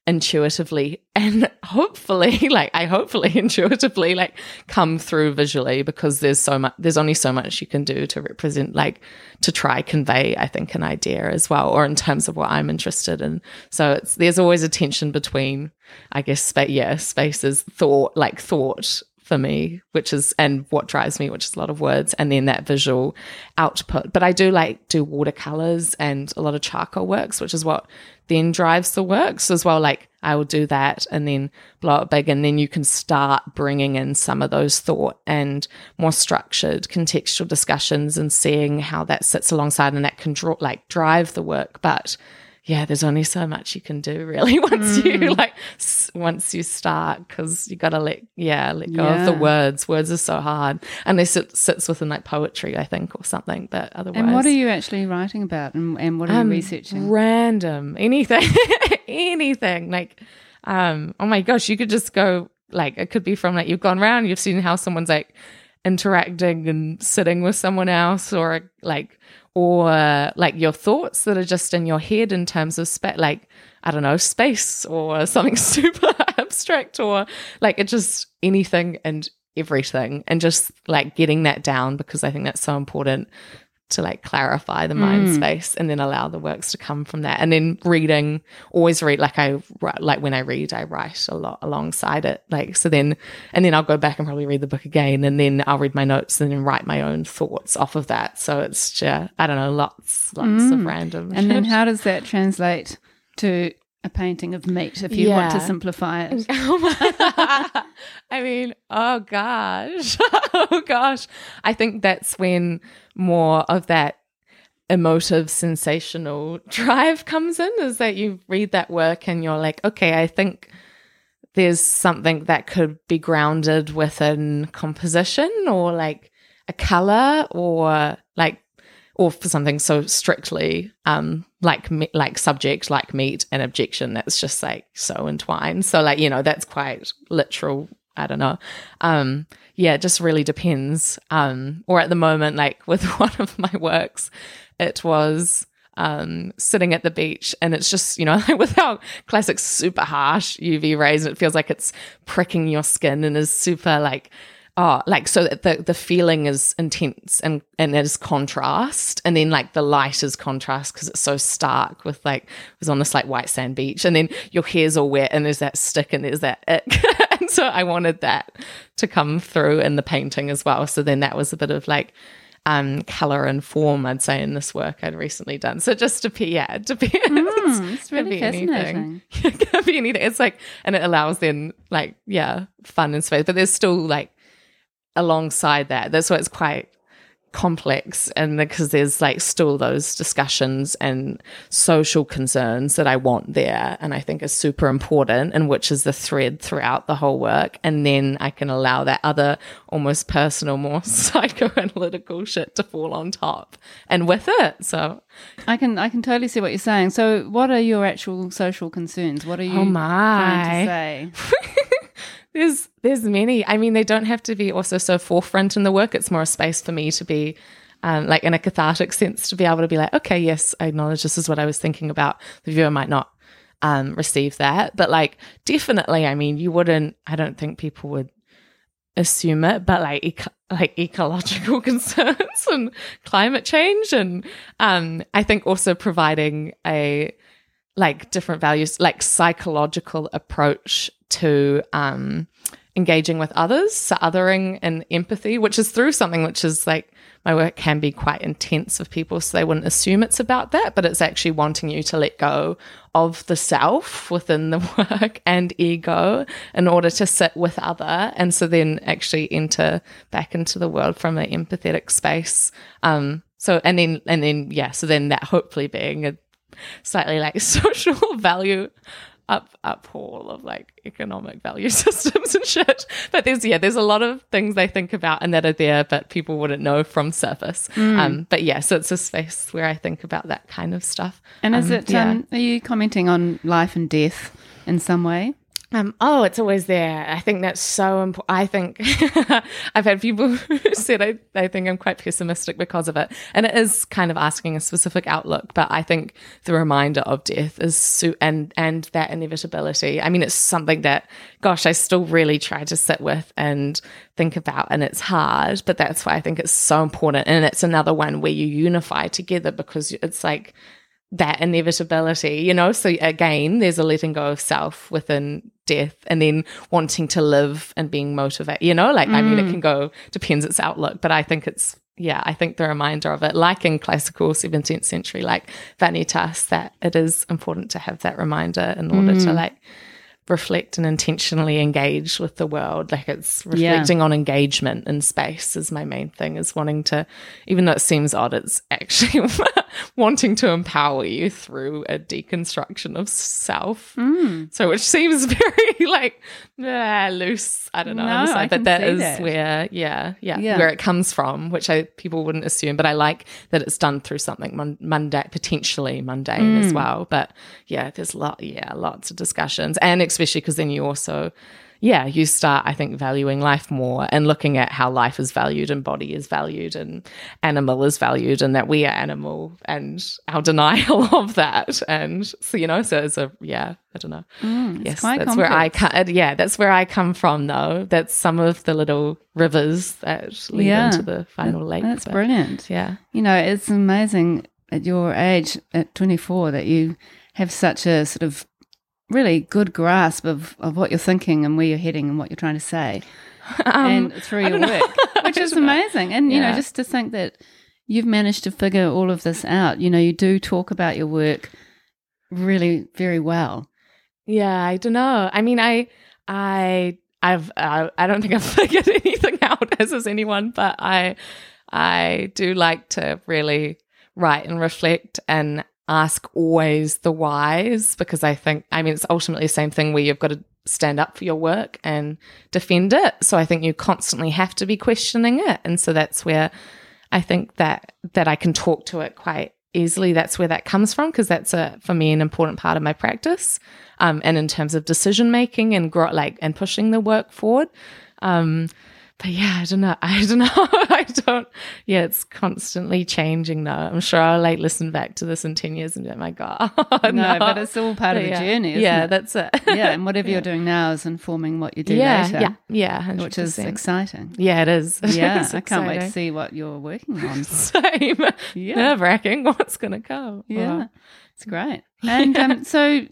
[SPEAKER 2] intuitively and hopefully like i hopefully intuitively like come through visually because there's so much there's only so much you can do to represent like to try convey i think an idea as well or in terms of what i'm interested in. So it's there's always a tension between i guess spa- yeah spaces thought like thought for me, which is and what drives me, which is a lot of words, and then that visual output. But I do like do watercolors and a lot of charcoal works, which is what then drives the works as well. Like I will do that and then blow it big, and then you can start bringing in some of those thought and more structured contextual discussions and seeing how that sits alongside, and that can draw like drive the work, but yeah, there's only so much you can do really once you like once you start because you got to let yeah let go of the words. Words are so hard unless it sits within like poetry, I think, or something. But otherwise,
[SPEAKER 1] and what are you actually writing about, and, and what are
[SPEAKER 2] um,
[SPEAKER 1] you researching?
[SPEAKER 2] Random, anything, anything. Like, um, oh my gosh, you could just go like it could be from like you've gone around, you've seen how someone's like interacting and sitting with someone else, or like, or like your thoughts that are just in your head in terms of spa- like I don't know space or something super abstract, or like it just anything and everything, and just like getting that down because I think that's so important to like clarify the mind
[SPEAKER 1] Mm.
[SPEAKER 2] space and then allow the works to come from that and then reading always read like i like when i read i write a lot alongside it like so then and then i'll go back and probably read the book again and then i'll read my notes and then write my own thoughts off of that so it's just i don't know lots lots of
[SPEAKER 1] Mm.
[SPEAKER 2] random
[SPEAKER 1] And then how does that translate to a painting of meat if you want to simplify it?
[SPEAKER 2] Oh I mean, oh gosh. oh gosh. I think that's when more of that emotive, sensational drive comes in is that you read that work and you're like, okay, I think there's something that could be grounded within composition or like a color or like or for something so strictly um like like subject like meat and objection that's just like so entwined. So like you know that's quite literal. I don't know. Um yeah it just really depends. Um or at the moment like with one of my works it was um, sitting at the beach and it's just, you know, like with our classic super harsh UV rays, it feels like it's pricking your skin and is super like, oh, like so that the, the feeling is intense and, and it is contrast. And then like the light is contrast because it's so stark with like, it was on this like white sand beach and then your hair's all wet and there's that stick and there's that ick. and so I wanted that to come through in the painting as well. So then that was a bit of like, um, color and form, I'd say, in this work I'd recently done. So just to be, yeah, to be,
[SPEAKER 1] mm, it's really be.
[SPEAKER 2] Anything. it can be anything. It's like, and it allows then, like, yeah, fun and space, but there's still like alongside that. That's why it's quite complex and because there's like still those discussions and social concerns that I want there and I think is super important and which is the thread throughout the whole work. And then I can allow that other almost personal more psychoanalytical shit to fall on top and with it. So
[SPEAKER 1] I can I can totally see what you're saying. So what are your actual social concerns? What are you
[SPEAKER 2] oh my.
[SPEAKER 1] trying to say
[SPEAKER 2] there's there's many. I mean, they don't have to be also so forefront in the work. It's more a space for me to be um, like in a cathartic sense to be able to be like, okay, yes, I acknowledge this is what I was thinking about. The viewer might not um, receive that, but like definitely, I mean, you wouldn't. I don't think people would assume it, but like eco- like ecological concerns and climate change, and um, I think also providing a like different values, like psychological approach to um, engaging with others, so othering and empathy, which is through something which is like my work can be quite intense with people, so they wouldn't assume it's about that, but it's actually wanting you to let go of the self within the work and ego in order to sit with other, and so then actually enter back into the world from an empathetic space. Um, so and then and then yeah, so then that hopefully being a slightly like social value up uphaul of like economic value systems and shit. But there's yeah, there's a lot of things they think about and that are there, but people wouldn't know from surface. Mm. Um, but yeah, so it's a space where I think about that kind of stuff.
[SPEAKER 1] And is um, it? Yeah. Um, are you commenting on life and death in some way?
[SPEAKER 2] Um, oh, it's always there. I think that's so important. I think I've had people who said I, think I'm quite pessimistic because of it. And it is kind of asking a specific outlook, but I think the reminder of death is and, and that inevitability. I mean, it's something that, gosh, I still really try to sit with and think about, and it's hard, but that's why I think it's so important. And it's another one where you unify together because it's like, that inevitability, you know? So again, there's a letting go of self within death and then wanting to live and being motivated, you know? Like, mm. I mean, it mm. can go, depends its outlook, but I think it's, yeah, I think the reminder of it, like in classical 17th century, like Vanitas, that it is important to have that reminder in order mm. to like reflect and intentionally engage with the world. Like it's reflecting yeah. on engagement in space is my main thing, is wanting to, even though it seems odd, it's actually wanting to empower you through a deconstruction of self. Mm. So, which seems very like loose. I don't know.
[SPEAKER 1] No,
[SPEAKER 2] I
[SPEAKER 1] but
[SPEAKER 2] that is
[SPEAKER 1] that.
[SPEAKER 2] where, yeah, yeah, yeah, where it comes from, which I people wouldn't assume. But I like that it's done through something mon- mundane, potentially mundane mm. as well. But yeah, there's lot, yeah, lots of discussions and especially because then you also yeah, you start, I think, valuing life more and looking at how life is valued and body is valued and animal is valued and that we are animal and our denial of that. And so, you know, so it's a, yeah, I don't know.
[SPEAKER 1] Mm,
[SPEAKER 2] yes,
[SPEAKER 1] that's
[SPEAKER 2] complex. where I come, yeah, that's where I come from though. That's some of the little rivers that lead yeah. into the final lake.
[SPEAKER 1] That's but, brilliant.
[SPEAKER 2] Yeah.
[SPEAKER 1] You know, it's amazing at your age, at 24, that you have such a sort of really good grasp of, of what you're thinking and where you're heading and what you're trying to say um, and through your work, which is amazing. And, you know, just to think that you've managed to figure all of this out, you know, you do talk about your work really very well.
[SPEAKER 2] Yeah, I don't know. I mean, I, I, I've, uh, I don't think I've figured anything out as is anyone, but I, I do like to really write and reflect and ask always the whys because I think, I mean, it's ultimately the same thing where you've got to stand up for your work and defend it. So I think you constantly have to be questioning it. And so that's where I think that that I can talk to it quite easily. That's where that comes from because that's a for me an important part of my practice. Um, and in terms of decision making and like and pushing the work forward. Um, but yeah, I don't know. I don't know. I don't. Yeah, it's constantly changing though. I'm sure I'll like listen back to this in 10 years and be like, my God.
[SPEAKER 1] no, no, but it's all part
[SPEAKER 2] but
[SPEAKER 1] of the
[SPEAKER 2] yeah.
[SPEAKER 1] journey,
[SPEAKER 2] yeah,
[SPEAKER 1] it?
[SPEAKER 2] that's it.
[SPEAKER 1] yeah, and whatever you're doing now is informing what you do
[SPEAKER 2] yeah,
[SPEAKER 1] later.
[SPEAKER 2] yeah, yeah, 100%.
[SPEAKER 1] Which is exciting.
[SPEAKER 2] Yeah, it is.
[SPEAKER 1] Yeah,
[SPEAKER 2] It's
[SPEAKER 1] I can't wait to see what you're working on.
[SPEAKER 2] Same.
[SPEAKER 1] Yeah.
[SPEAKER 2] Nerve wracking. What's going to come?
[SPEAKER 1] Yeah, it's great. And um, so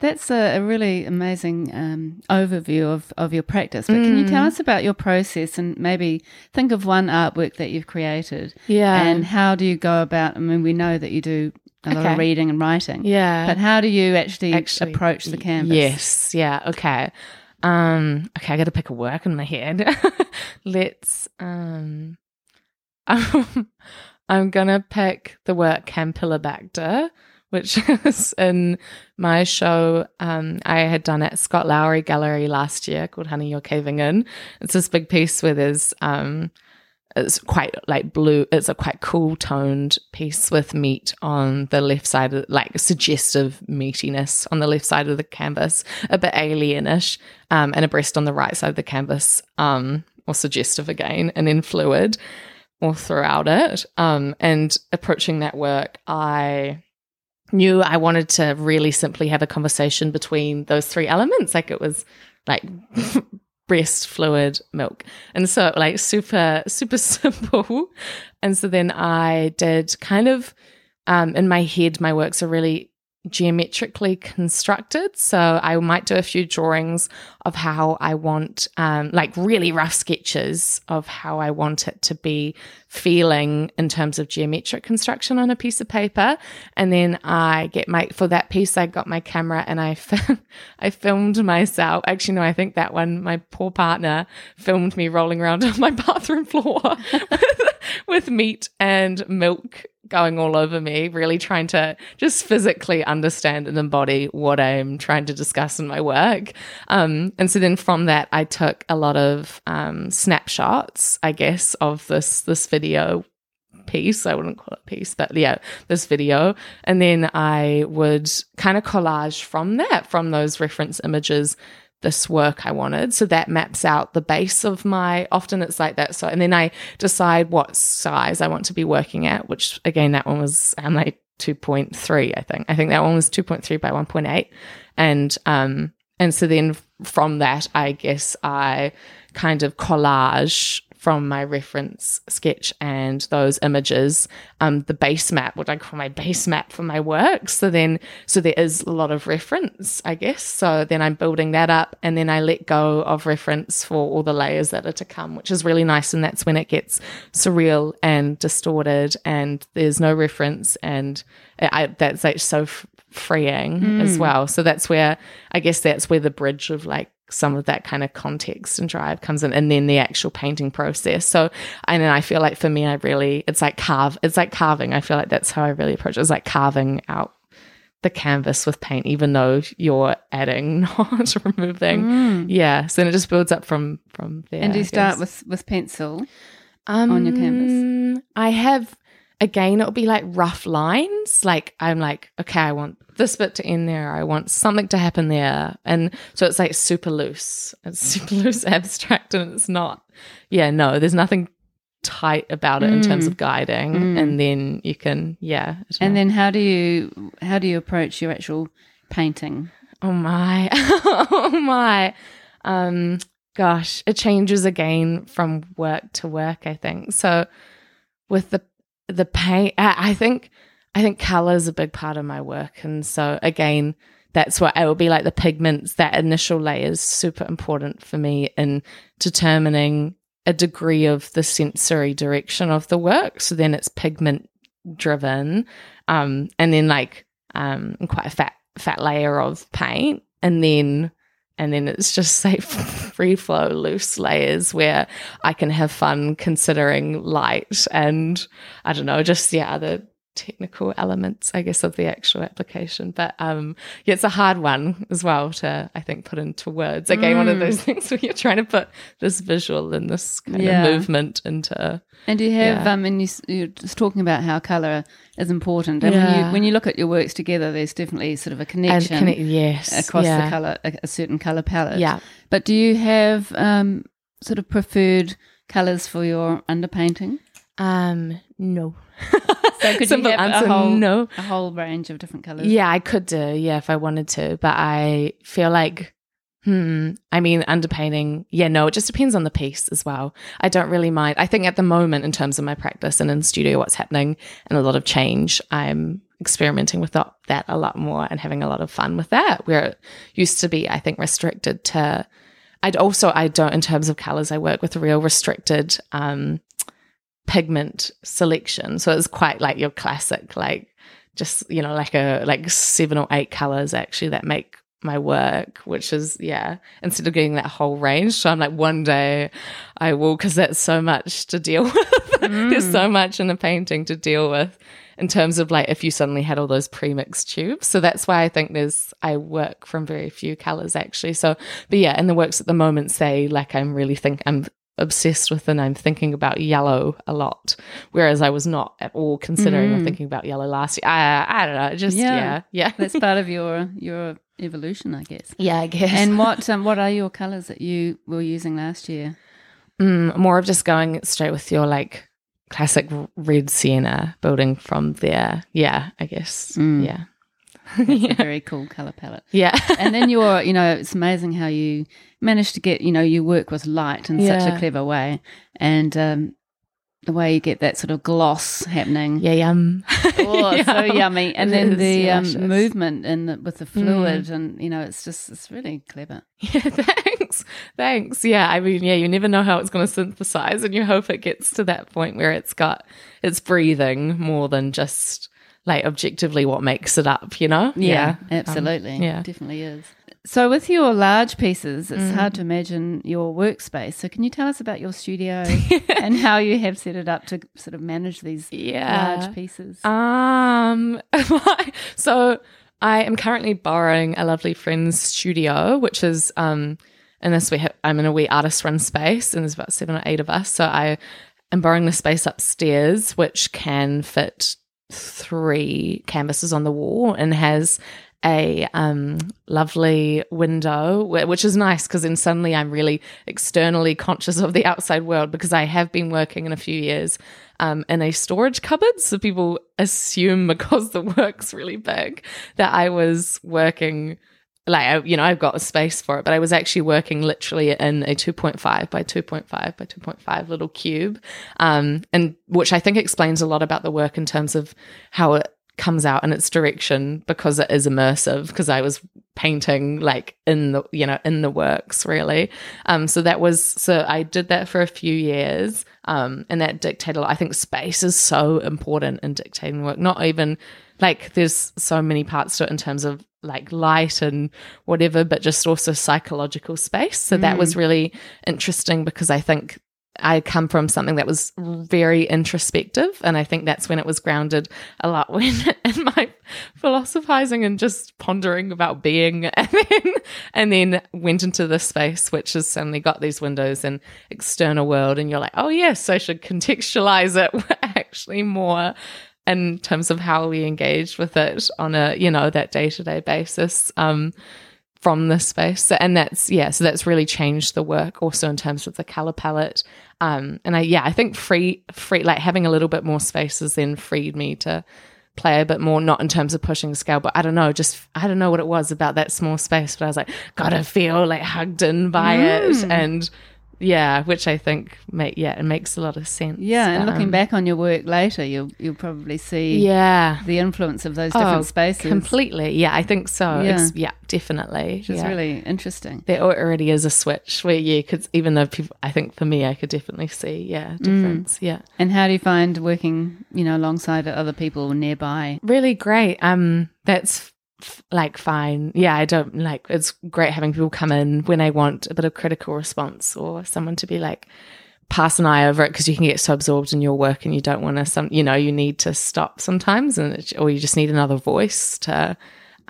[SPEAKER 1] that's a, a really amazing um, overview of, of your practice. But can you tell
[SPEAKER 2] Mm.
[SPEAKER 1] us about your process and maybe think of one artwork that you've created
[SPEAKER 2] Yeah.
[SPEAKER 1] and how do you go about? I mean, we know that you do a lot of reading and writing.
[SPEAKER 2] yeah.
[SPEAKER 1] But how do you actually,
[SPEAKER 2] Actually,
[SPEAKER 1] approach the canvas?
[SPEAKER 2] Yes. Yeah. Okay. Um, okay, I got to pick a work in my head. Let's. Um, I'm gonna pick the work Campylobacter, which is in my show. Um, I had done at Scott Lawrie Gallery last year called "Honey, You're Caving In." It's this big piece where there's um, it's quite like blue. It's a quite cool toned piece with meat on the left side, of, like suggestive meatiness on the left side of the canvas, a bit alienish, um, and a breast on the right side of the canvas, um, or suggestive again, and then fluid all throughout it. Um, and approaching that work, I knew I wanted to really simply have a conversation between those three elements. Like it was like breast fluid milk and so like super super simple and so then i did kind of um in my head my works are really geometrically constructed. So i might do a few drawings of how i want um like really rough sketches of how i want it to be feeling in terms of geometric construction on a piece of paper. And then i get my for that piece i got my camera and i i filmed myself. Actually no i think that one my poor partner filmed me rolling around on my bathroom floor with, with meat and milk going all over me really trying to just physically understand and embody what i'm trying to discuss in my work um, and so then from that i took a lot of um, snapshots i guess of this this video piece. I wouldn't call it piece, but yeah, this video. And then I would kind of collage from that, from those reference images, this work I wanted. So that maps out the base of my, often it's like that. So, and then I decide what size I want to be working at, which again, that one was, I'm like 2.3, I think. I think that one was 2.3 by 1.8. And, um, and so then from that, I guess I kind of collage from my reference sketch and those images, um, the base map, what I call my base map for my work. So then, so there is a lot of reference, I guess. So then I'm building that up and then I let go of reference for all the layers that are to come, which is really nice. And that's when it gets surreal and distorted and there's no reference. And I, that's like so f- freeing as well. So that's where, I guess that's where the bridge of like, some of that kind of context and drive comes in and then the actual painting process so and then i feel like for me i really it's like carve it's like carving i feel like that's how i really approach it it's like carving out the canvas with paint even though you're adding not removing yeah so then it just builds up from from there
[SPEAKER 1] Mm. And do you start with, with pencil?
[SPEAKER 2] um,
[SPEAKER 1] on your canvas?
[SPEAKER 2] I have again it'll be like rough lines. Like I'm like, okay, I want this bit to end there. I want something to happen there. And so it's like super loose. It's super loose abstract and it's not yeah, no, there's nothing tight about it in terms
[SPEAKER 1] Mm.
[SPEAKER 2] of guiding.
[SPEAKER 1] Mm.
[SPEAKER 2] And then you can yeah.
[SPEAKER 1] And
[SPEAKER 2] know.
[SPEAKER 1] then how do you how do you approach your actual painting?
[SPEAKER 2] Oh my. oh my. Um gosh, it changes again from work to work, I think. So with the the paint I I think I think color is a big part of my work. And so again, that's what it will be like the pigments, that initial layer is super important for me in determining a degree of the sensory direction of the work. So then it's pigment driven. Um, and then like um quite a fat fat layer of paint. And then and then it's just like free flow loose layers where I can have fun considering light and I don't know, just yeah, the technical elements, I guess, of the actual application. But um, yeah, it's a hard one as well to, I think, put into words. Again, mm. one of mm. those things where you're trying to put this visual and this kind yeah. of movement into.
[SPEAKER 1] And do you have, yeah. um, and you, you're just talking about how colour is important. And yeah. when, you, when you look at your works together, there's definitely sort of a connection
[SPEAKER 2] connect, yes.
[SPEAKER 1] across the colour, a, a, certain colour palette.
[SPEAKER 2] Yeah.
[SPEAKER 1] But do you have um, sort of preferred colours for your underpainting?
[SPEAKER 2] Um, no.
[SPEAKER 1] So could Simple you have answer, a whole, no. a whole range of different colors?
[SPEAKER 2] Yeah, I could do. Yeah, if I wanted to, but I feel like, hmm. I mean, underpainting. Yeah, no, it just depends on the piece as well. I don't really mind. I think at the moment, in terms of my practice and in studio, what's happening and a lot of change, I'm experimenting with that a lot more and having a lot of fun with that. Where it used to be, I think, restricted to. I'd also I don't in terms of colors. I work with real restricted. um pigment selection. So it's quite like your classic, like just, you know, like a like seven or eight colors actually that make my work, which is yeah, instead of getting that whole range. So I'm like, one day I will, because that's so much to deal with. Mm. There's so much in a painting to deal with in terms of like if you suddenly had all those pre-mixed tubes. So that's why I think there's I work from very few colors actually. So but yeah, in the works at the moment say like I'm really think I'm obsessed with and I'm thinking about yellow a lot, whereas I was not at all considering mm. or thinking about yellow last year. I, I don't know, just yeah, yeah, yeah.
[SPEAKER 1] That's part of your your evolution, I guess.
[SPEAKER 2] Yeah, I guess.
[SPEAKER 1] And what um, what are your colors that you were using last year?
[SPEAKER 2] Mm, more of just going straight with your like classic red sienna, building from there. Yeah, I guess. Mm. Yeah.
[SPEAKER 1] a very cool color palette.
[SPEAKER 2] Yeah.
[SPEAKER 1] and then you're, you know, it's amazing how you manage to get, you know, you work with light in yeah. such a clever way. And um, the way you get that sort of gloss happening.
[SPEAKER 2] Yeah, yum.
[SPEAKER 1] Oh, yum. so yummy. And then the um, movement in the, with the fluid, mm. and you know, it's just it's really clever.
[SPEAKER 2] Yeah, thanks, thanks. Yeah, I mean, yeah, you never know how it's going to synthesize, and you hope it gets to that point where it's got it's breathing more than just like objectively what makes it up, you know?
[SPEAKER 1] Yeah, yeah. absolutely. Um, yeah, definitely is. So, with your large pieces, it's mm. hard to imagine your workspace. So, can you tell us about your studio and how you have set it up to sort of manage these yeah. large pieces?
[SPEAKER 2] Um, so I am currently borrowing a lovely friend's studio, which is um, in this we have, I'm in a wee artist run space, and there's about seven or eight of us. So I am borrowing the space upstairs, which can fit three canvases on the wall and has a um, lovely window, which is nice because then suddenly I'm really externally conscious of the outside world because I have been working in a few years um, in a storage cupboard. So people assume because the work's really big that I was working like you know I've got a space for it, but I was actually working literally in a 2.5 by 2.5 by 2.5 little cube, um, and which I think explains a lot about the work in terms of how it comes out in its direction because it is immersive. Because I was painting like in the you know in the works really, um, so that was so I did that for a few years, um, and that dictated. I think space is so important in dictating work, not even like there's so many parts to it in terms of like light and whatever, but just also psychological space. So mm. that was mm. really interesting because I think I come from something that was very introspective. And I think that's when it was grounded a lot when in my philosophizing and just pondering about being and then, and then went into this space, which has suddenly got these windows and external world. And you're like, oh yes, I should contextualize it actually more in terms of how we engage with it on a you know that day to day basis um, from this space. So, and that's yeah, so that's really changed the work also in terms of the color palette. Um, and I yeah, I think free free like having a little bit more space has then freed me to play a bit more, not in terms of pushing scale, but I don't know, just I don't know what it was about that small space, but I was like, gotta feel like hugged in by mm. it and yeah, which I think make yeah, it makes a lot of sense.
[SPEAKER 1] Yeah, and looking um, back on your work later, you'll you'll probably see
[SPEAKER 2] yeah
[SPEAKER 1] the influence of those different oh, spaces
[SPEAKER 2] completely. Yeah, I think so. Yeah, it's, yeah definitely.
[SPEAKER 1] Which is
[SPEAKER 2] yeah.
[SPEAKER 1] really interesting.
[SPEAKER 2] There already is a switch where you could, even though people, I think for me, I could definitely see yeah mm. difference. Mm. Yeah.
[SPEAKER 1] And how do you find working, you know, alongside other people nearby?
[SPEAKER 2] Really great. Um, that's like fine. Yeah i don't like it's great having people come in when i want a bit of critical response or someone to be like pass an eye over it because you can get so absorbed in your work and you don't want to some you know you need to stop sometimes and it, or you just need another voice to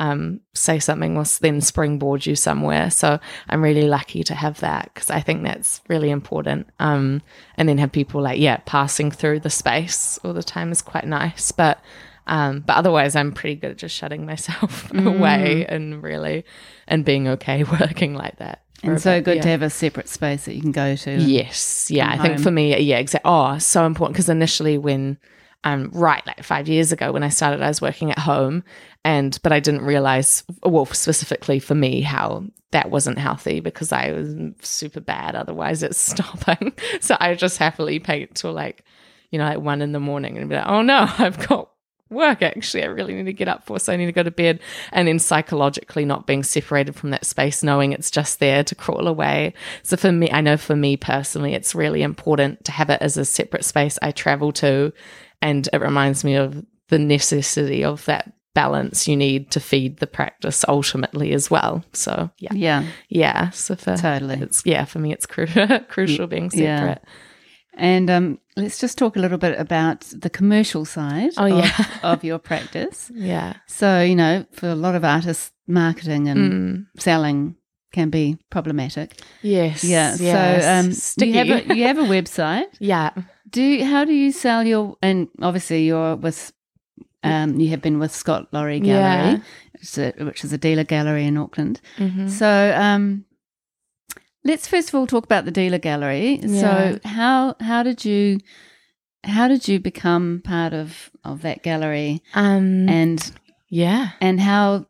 [SPEAKER 2] um, say something will then springboard you somewhere. So i'm really lucky to have that because i think that's really important um, and then have people like yeah passing through the space all the time is quite nice. But um, but otherwise i'm pretty good at just shutting myself
[SPEAKER 1] Mm.
[SPEAKER 2] away and really and being okay working like that
[SPEAKER 1] And so
[SPEAKER 2] bit,
[SPEAKER 1] good
[SPEAKER 2] yeah.
[SPEAKER 1] to have a separate space that you can go to.
[SPEAKER 2] Yes, yeah. I
[SPEAKER 1] come
[SPEAKER 2] think for me, yeah, exactly. Oh, so important because initially, when um, right, like five years ago when I started, I was working at home, and but I didn't realize, well, specifically for me, how that wasn't healthy because I was super bad. Otherwise, it's stopping. so I just happily paint till like, you know, like one in the morning and be like, oh no, I've got work actually. I really need to get up for so i need to go to bed. And then psychologically not being separated from that space knowing it's just there to crawl away. So for me i know for me personally it's really important to have it as a separate space i travel to. And it reminds me of the necessity of that balance you need to feed the practice ultimately as well. So yeah.
[SPEAKER 1] Yeah,
[SPEAKER 2] yeah. So for
[SPEAKER 1] totally.
[SPEAKER 2] it's yeah for me it's cru- crucial being
[SPEAKER 1] Yeah.
[SPEAKER 2] separate.
[SPEAKER 1] And um, let's just talk a little bit about the commercial side
[SPEAKER 2] Oh,
[SPEAKER 1] of,
[SPEAKER 2] yeah.
[SPEAKER 1] of your practice.
[SPEAKER 2] yeah
[SPEAKER 1] So, you know, for a lot of artists, marketing and
[SPEAKER 2] Mm.
[SPEAKER 1] selling can be problematic.
[SPEAKER 2] yes
[SPEAKER 1] Yeah.
[SPEAKER 2] yes.
[SPEAKER 1] So, um, you have a you have a website.
[SPEAKER 2] yeah
[SPEAKER 1] Do you, how do you sell your and obviously you're with um you have been with Scott Lawrie Gallery,
[SPEAKER 2] Yeah.
[SPEAKER 1] which, is a, which is a dealer gallery in Auckland.
[SPEAKER 2] Mhm.
[SPEAKER 1] So um let's first of all talk about the dealer gallery.
[SPEAKER 2] Yeah.
[SPEAKER 1] So how how did you how did you become part of of that gallery
[SPEAKER 2] Um,
[SPEAKER 1] and
[SPEAKER 2] yeah.
[SPEAKER 1] and how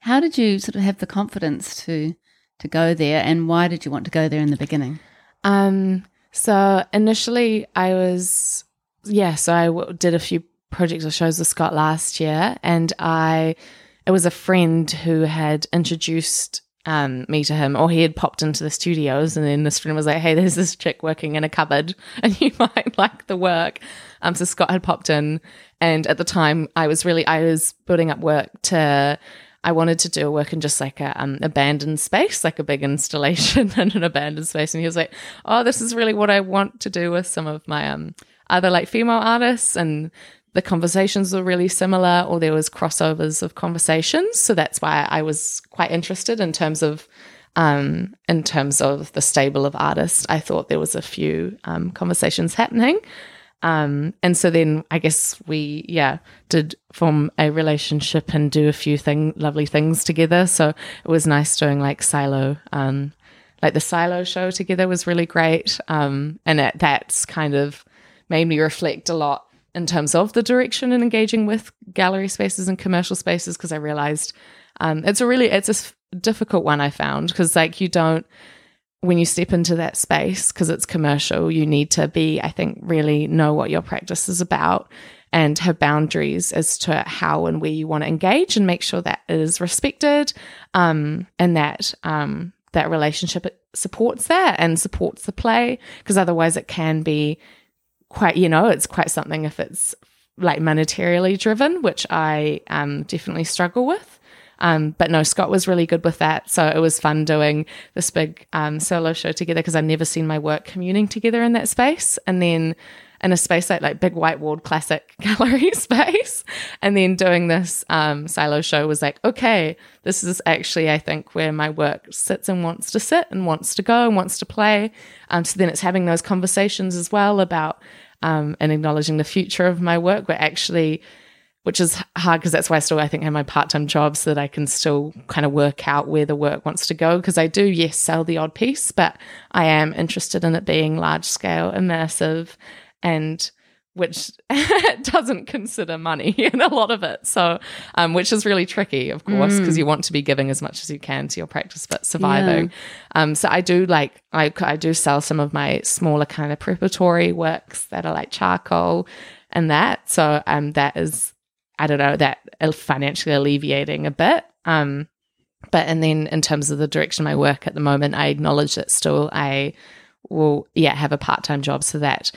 [SPEAKER 1] how did you sort of have the confidence to to go there and why did you want to go there in the beginning?
[SPEAKER 2] Um, so initially I was, yeah, so I w- did a few projects or shows with Scott last year and I, it was a friend who had introduced um, me to him or he had popped into the studios and then this friend was like, hey, there's this chick working in a cupboard and you might like the work. Um, so Scott had popped in and at the time I was really, I was building up work to, I wanted to do work in just like a um, abandoned space, like a big installation in an abandoned space. And he was like, "Oh, this is really what I want to do with some of my um other like female artists." And the conversations were really similar, or there was crossovers of conversations. So that's why I was quite interested in terms of um in terms of the stable of artists. I thought there was a few um conversations happening. Um, and so then I guess we, yeah, did form a relationship and do a few thing, lovely things together. So it was nice doing like silo, um, like the silo show together was really great. Um, and it, that's kind of made me reflect a lot in terms of the direction and engaging with gallery spaces and commercial spaces because I realized um, it's a really it's a difficult one I found because like you don't when you step into that space because it's commercial you need to be I think really know what your practice is about and have boundaries as to how and where you want to engage and make sure that is respected um, and that um, that relationship supports that and supports the play because otherwise it can be quite you know it's quite something if it's like monetarily driven which i um, definitely struggle with. Um, but no scott was really good with that. So it was fun doing this big um, solo show together because i've never seen my work communing together in that space. And then in a space like like big white walled classic gallery space. And then doing this um, silo show was like okay this is actually i think where my work sits and wants to sit and wants to go and wants to play. Um, so then it's having those conversations as well about um, and acknowledging the future of my work where actually which is hard because that's why I still I think have my part time job so that I can still kind of work out where the work wants to go. Because I do yes sell the odd piece but I am interested in it being large scale immersive and which doesn't consider money in a lot of it. So um, which is really tricky of course because you want to be giving as much as you can to your practice but surviving. Um, so I do like I, I do sell some of my smaller kind of preparatory works that are like charcoal and that. So um, that is I don't know, that financially alleviating a bit. Um, but and then in terms of the direction of my work at the moment, I acknowledge that still I will, yeah, have a part time job so that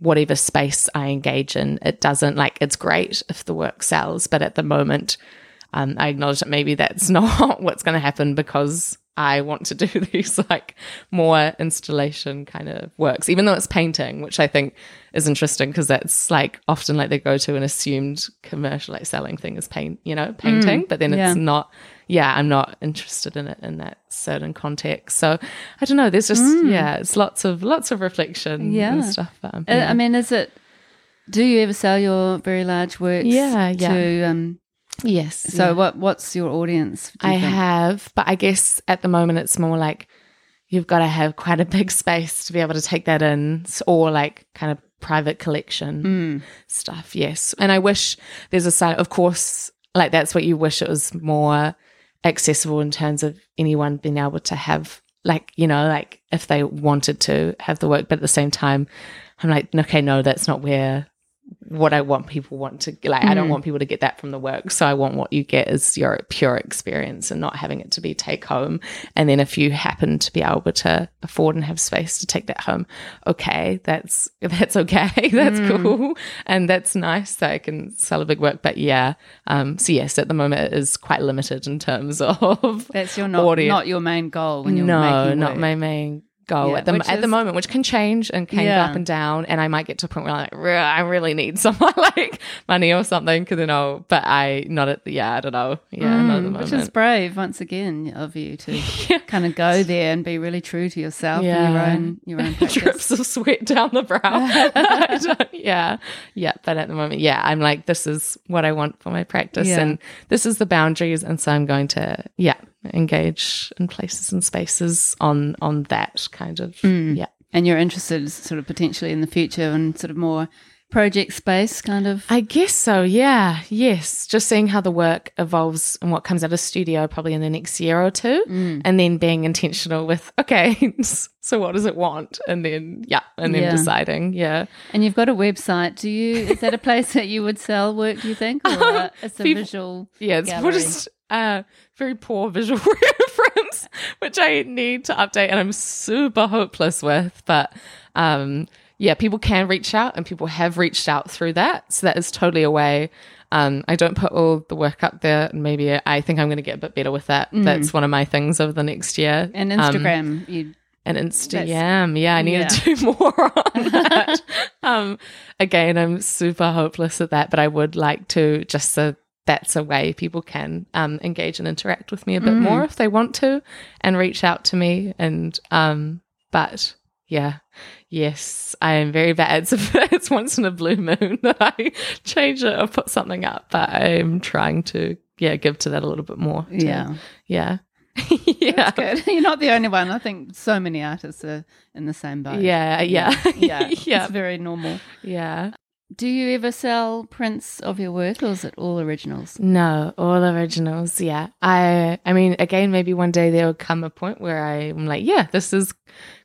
[SPEAKER 2] whatever space I engage in, it doesn't like it's great if the work sells, but at the moment, um, I acknowledge that maybe that's not what's going to happen because I want to do these like more installation kind of works, even though it's painting, which I think is interesting because that's like often like they go to an assumed commercial like selling thing is paint, you know, painting,
[SPEAKER 1] Mm,
[SPEAKER 2] but then
[SPEAKER 1] yeah.
[SPEAKER 2] it's not. Yeah, I'm not interested in it in that certain context. So I don't know. There's just yeah, it's lots of lots of reflection
[SPEAKER 1] Mm. Yeah.
[SPEAKER 2] and stuff. Um,
[SPEAKER 1] Uh, I mean, is it? Do you ever sell your very large works?
[SPEAKER 2] Yeah, yeah.
[SPEAKER 1] To um,
[SPEAKER 2] yes.
[SPEAKER 1] so
[SPEAKER 2] yeah.
[SPEAKER 1] what? What's your audience? do you
[SPEAKER 2] I
[SPEAKER 1] think?
[SPEAKER 2] have, but I guess at the moment it's more like you've got to have quite a big space to be able to take that in, or like kind of private collection
[SPEAKER 1] Mm.
[SPEAKER 2] stuff. Yes, and I wish there's a side. Of course, like that's what you wish it was more accessible in terms of anyone being able to have, like you know, like if they wanted to have the work, but at the same time, I'm like, okay, no, that's not where what I want people want to like. I don't
[SPEAKER 1] Mm.
[SPEAKER 2] want people to get that from the work. So I want what you get is your pure experience and not having it to be take home. And then if you happen to be able to afford and have space to take that home, okay, that's that's okay. that's
[SPEAKER 1] Mm.
[SPEAKER 2] cool. And that's nice that I can sell a big work. But yeah. Um so yes, at the moment it is quite limited in terms of
[SPEAKER 1] That's your not
[SPEAKER 2] audience.
[SPEAKER 1] not your main goal when you're
[SPEAKER 2] no,
[SPEAKER 1] making
[SPEAKER 2] not
[SPEAKER 1] work.
[SPEAKER 2] my main goal
[SPEAKER 1] Yeah,
[SPEAKER 2] at the at the moment, which can change and can
[SPEAKER 1] Yeah.
[SPEAKER 2] go up and down. And I might get to a point where I'm like, I really need some like money or something because then I'll. But I not at the yeah, I don't know. Yeah, not at the
[SPEAKER 1] Mm, which is brave once again of you to
[SPEAKER 2] Yeah.
[SPEAKER 1] kind of go there and be really true to yourself and your
[SPEAKER 2] Yeah.
[SPEAKER 1] own your own practice.
[SPEAKER 2] Drips of sweat down the brow. Yeah, yeah. But at the moment, yeah, I'm like, this is what I want for my practice,
[SPEAKER 1] Yeah.
[SPEAKER 2] and this is the boundaries, and so I'm going to, yeah, engage in places and spaces on on that kind of,
[SPEAKER 1] Mm.
[SPEAKER 2] yeah.
[SPEAKER 1] And you're interested sort of potentially in the future and sort of more project space kind of
[SPEAKER 2] I guess so, yeah. Yes. Just seeing how the work evolves and what comes out of studio probably in the next year or two.
[SPEAKER 1] Mm.
[SPEAKER 2] And then being intentional with, okay, so what does it want? And then, yeah, and then
[SPEAKER 1] Yeah.
[SPEAKER 2] deciding, yeah.
[SPEAKER 1] And you've got a website. Do you is that a place that you would sell work, do you think? Or uh, it's a
[SPEAKER 2] people-
[SPEAKER 1] visual
[SPEAKER 2] Yeah, it's
[SPEAKER 1] gallery?
[SPEAKER 2] just uh, very poor visual reference, which I need to update and I'm super hopeless with. But um, yeah, people can reach out and people have reached out through that. So that is totally a way. Um, I don't put all the work up there, and maybe I think I'm going to get a bit better with that. That's one of my things over the next year.
[SPEAKER 1] Mm. and
[SPEAKER 2] Um,
[SPEAKER 1] Instagram. you
[SPEAKER 2] and Instagram. Yeah, I need
[SPEAKER 1] yeah.
[SPEAKER 2] to do more on that. um, again, I'm super hopeless at that, but I would like to just so that's a way people can um, engage and interact with me a bit
[SPEAKER 1] Mm.
[SPEAKER 2] more if they want to and reach out to me. And, um, but yeah, yes, I am very bad. It's, it's once in a blue moon that I change it or put something up, but I'm trying to, yeah, give to that a little bit more. to-
[SPEAKER 1] yeah.
[SPEAKER 2] Yeah. yeah.
[SPEAKER 1] Good. You're not the only one. I think so many artists are in the same boat.
[SPEAKER 2] Yeah, yeah,
[SPEAKER 1] Yeah.
[SPEAKER 2] yeah,
[SPEAKER 1] It's very normal.
[SPEAKER 2] yeah.
[SPEAKER 1] Do you ever sell prints of your work or is it all originals?
[SPEAKER 2] No, all originals. Yeah, I. I mean, again, maybe one day there will come a point where I'm like, yeah, this is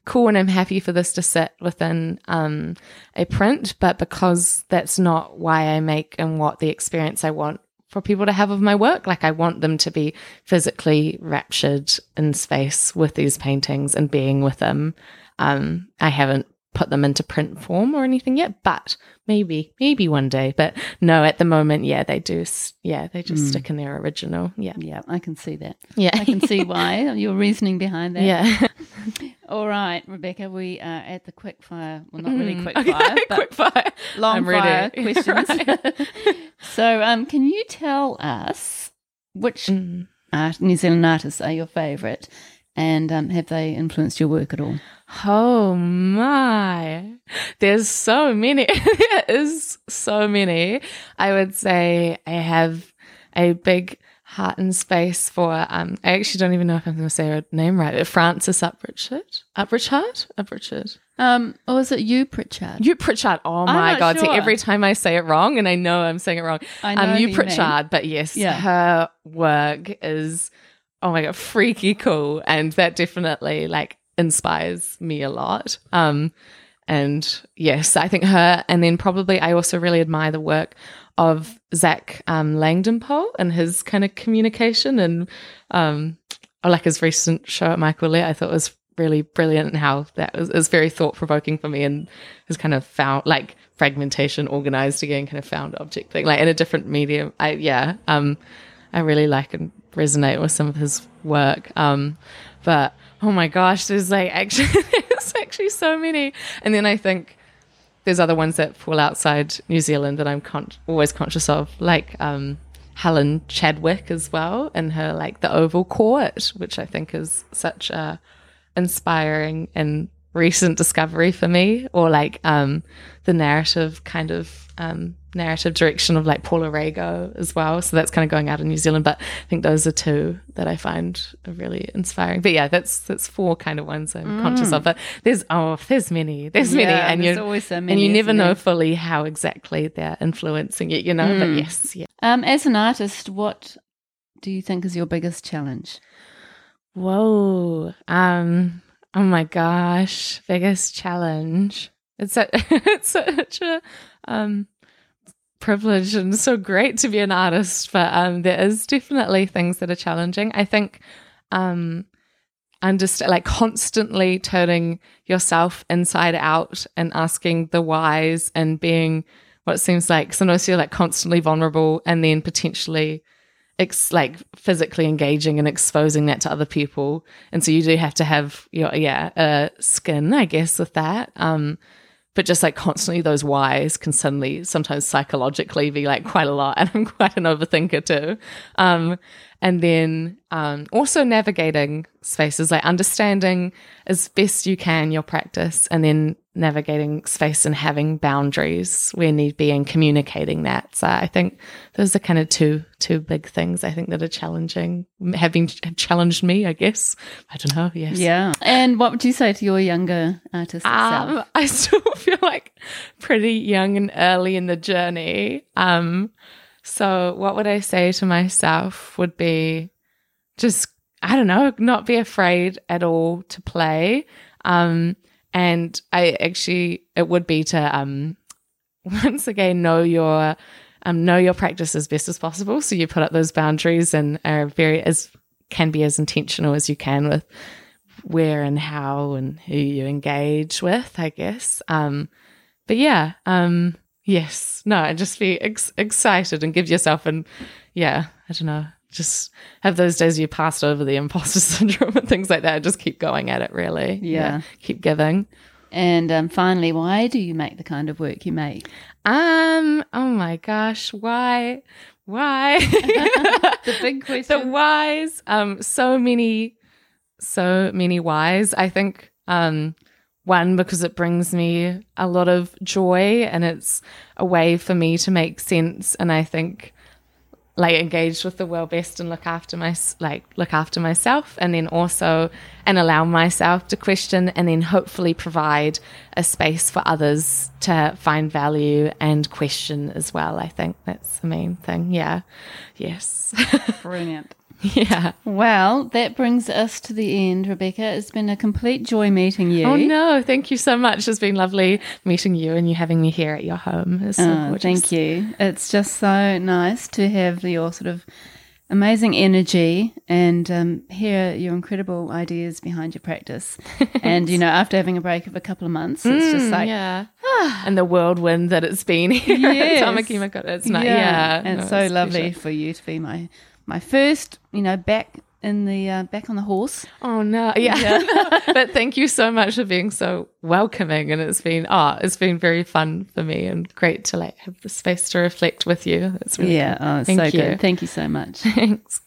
[SPEAKER 2] cool, and I'm happy for this to sit within um, a print. But because that's not why I make and what the experience I want for people to have of my work, like I want them to be physically raptured in space with these paintings and being with them. Um, I haven't put them into print form or anything yet, but maybe, maybe one day. But no, at the moment, yeah, they do. Yeah, they just
[SPEAKER 1] Mm.
[SPEAKER 2] stick in their original. Yeah,
[SPEAKER 1] Yeah, I can see that.
[SPEAKER 2] yeah,
[SPEAKER 1] I can see why your reasoning behind that.
[SPEAKER 2] yeah.
[SPEAKER 1] All right, Rebecca, we are at the quick fire. Well, not really
[SPEAKER 2] Mm,
[SPEAKER 1] quick
[SPEAKER 2] okay,
[SPEAKER 1] fire, but
[SPEAKER 2] quick fire.
[SPEAKER 1] long
[SPEAKER 2] I'm
[SPEAKER 1] fire
[SPEAKER 2] ready.
[SPEAKER 1] questions.
[SPEAKER 2] Right.
[SPEAKER 1] so, um, can you tell us which
[SPEAKER 2] Mm.
[SPEAKER 1] art, New Zealand artists are your favourite, and um, have they influenced your work at all?
[SPEAKER 2] Oh my. There's so many. there is so many. I would say I have a big heart and space for um I actually don't even know if I'm gonna say her name right, but Francis Upritchard. Upritchard? Upritchard.
[SPEAKER 1] Um, or is it you, Pritchard?
[SPEAKER 2] You Pritchard. Oh my god. See every time I say it wrong and I know I'm saying it wrong.
[SPEAKER 1] I know
[SPEAKER 2] Um you. Pritchard, but yes,
[SPEAKER 1] Yeah.
[SPEAKER 2] her work is oh my god, freaky cool. And that definitely like inspires me a lot. Um and yes, I think her and then probably I also really admire the work of Zac um Langdon-Pole and his kind of communication and um or like his recent show at Michael Lett, I thought was really brilliant and how that was, was very thought provoking for me and has kind of found like fragmentation organized again, kind of found object thing, like in a different medium. I yeah, um, I really like and resonate with some of his work. Um, But oh my gosh, there's like actually there's actually so many. And then I think there's other ones that fall outside New Zealand that I'm con- always conscious of, like um, Helen Chadwick as well, and her like the Oval Court, which I think is such a inspiring and recent discovery for me, or like um, the narrative kind of um, narrative direction of like Paula Rego as well. So that's kind of going out in New Zealand. But I think those are two that I find are really inspiring. But yeah, that's that's four kind of ones I'm mm. conscious of. But there's oh, there's many, there's
[SPEAKER 1] yeah,
[SPEAKER 2] many,
[SPEAKER 1] and you always so many,
[SPEAKER 2] and you never know fully how exactly they're influencing it. You know, mm. but yes, yeah.
[SPEAKER 1] Um, as an artist, what do you think is your biggest challenge?
[SPEAKER 2] Whoa. Um, Oh my gosh, biggest challenge. It's, a, it's such a um, privilege and so great to be an artist, but um, there is definitely things that are challenging. I think um, understand like constantly turning yourself inside out and asking the whys and being what it seems like sometimes you're like constantly vulnerable and then potentially ex- like physically engaging and exposing that to other people. And so you do have to have your yeah, uh, skin, I guess, with that. Um, but just like constantly those whys can suddenly sometimes psychologically be like quite a lot. And I'm quite an overthinker too. Um, and then um, also navigating spaces, like understanding as best you can your practice, and then navigating space and having boundaries where need be and communicating that. So I think those are kind of two two big things I think that are challenging, having challenged me. I guess I don't know. Yes,
[SPEAKER 1] yeah. And what would you say to your younger artist? Um,
[SPEAKER 2] I still feel like pretty young and early in the journey. Um, so, what would I say to myself would be just, I don't know, not be afraid at all to play. Um, and I actually, it would be to, um, once again, know your, um, know your practice as best as possible. So you put up those boundaries and are very, as can be as intentional as you can with where and how and who you engage with, I guess. Um, but yeah, um, Yes. No, just be ex- excited and give yourself and yeah, I don't know, just have those days you passed over the imposter syndrome and things like that. Just keep going at it, really.
[SPEAKER 1] Yeah. yeah
[SPEAKER 2] keep giving.
[SPEAKER 1] And um, finally, why do you make the kind of work you make?
[SPEAKER 2] Um. Oh my gosh. Why? Why?
[SPEAKER 1] the big question.
[SPEAKER 2] The whys. Um. So many. So many whys. I think. Um. One, because it brings me a lot of joy and it's a way for me to make sense. And I think like engage with the world best and look after my like look after myself and then also and allow myself to question and then hopefully provide a space for others to find value and question as well i think. That's the main thing. Yeah. Yes.
[SPEAKER 1] Brilliant
[SPEAKER 2] Yeah.
[SPEAKER 1] Well, that brings us to the end, Rebecca. It's been a complete joy meeting you.
[SPEAKER 2] Oh, no. Thank you so much. It's been lovely meeting you and you having me here at your home. So
[SPEAKER 1] oh, thank you. It's just so nice to have your sort of amazing energy and um, hear your incredible ideas behind your practice. and, you know, after having a break of a couple of months, it's mm, just like,
[SPEAKER 2] yeah. and the whirlwind that it's been here yes. at It's not, yeah. yeah.
[SPEAKER 1] And no, so lovely for you to be my my first, you know, back in the uh, back on the horse.
[SPEAKER 2] Oh no, yeah. yeah. but thank you so much for being so welcoming, and it's been ah, oh, it's been very fun for me and great to like have the space to reflect with you. It's really
[SPEAKER 1] yeah, oh, it's so you. good. Thank you so much.
[SPEAKER 2] Thanks.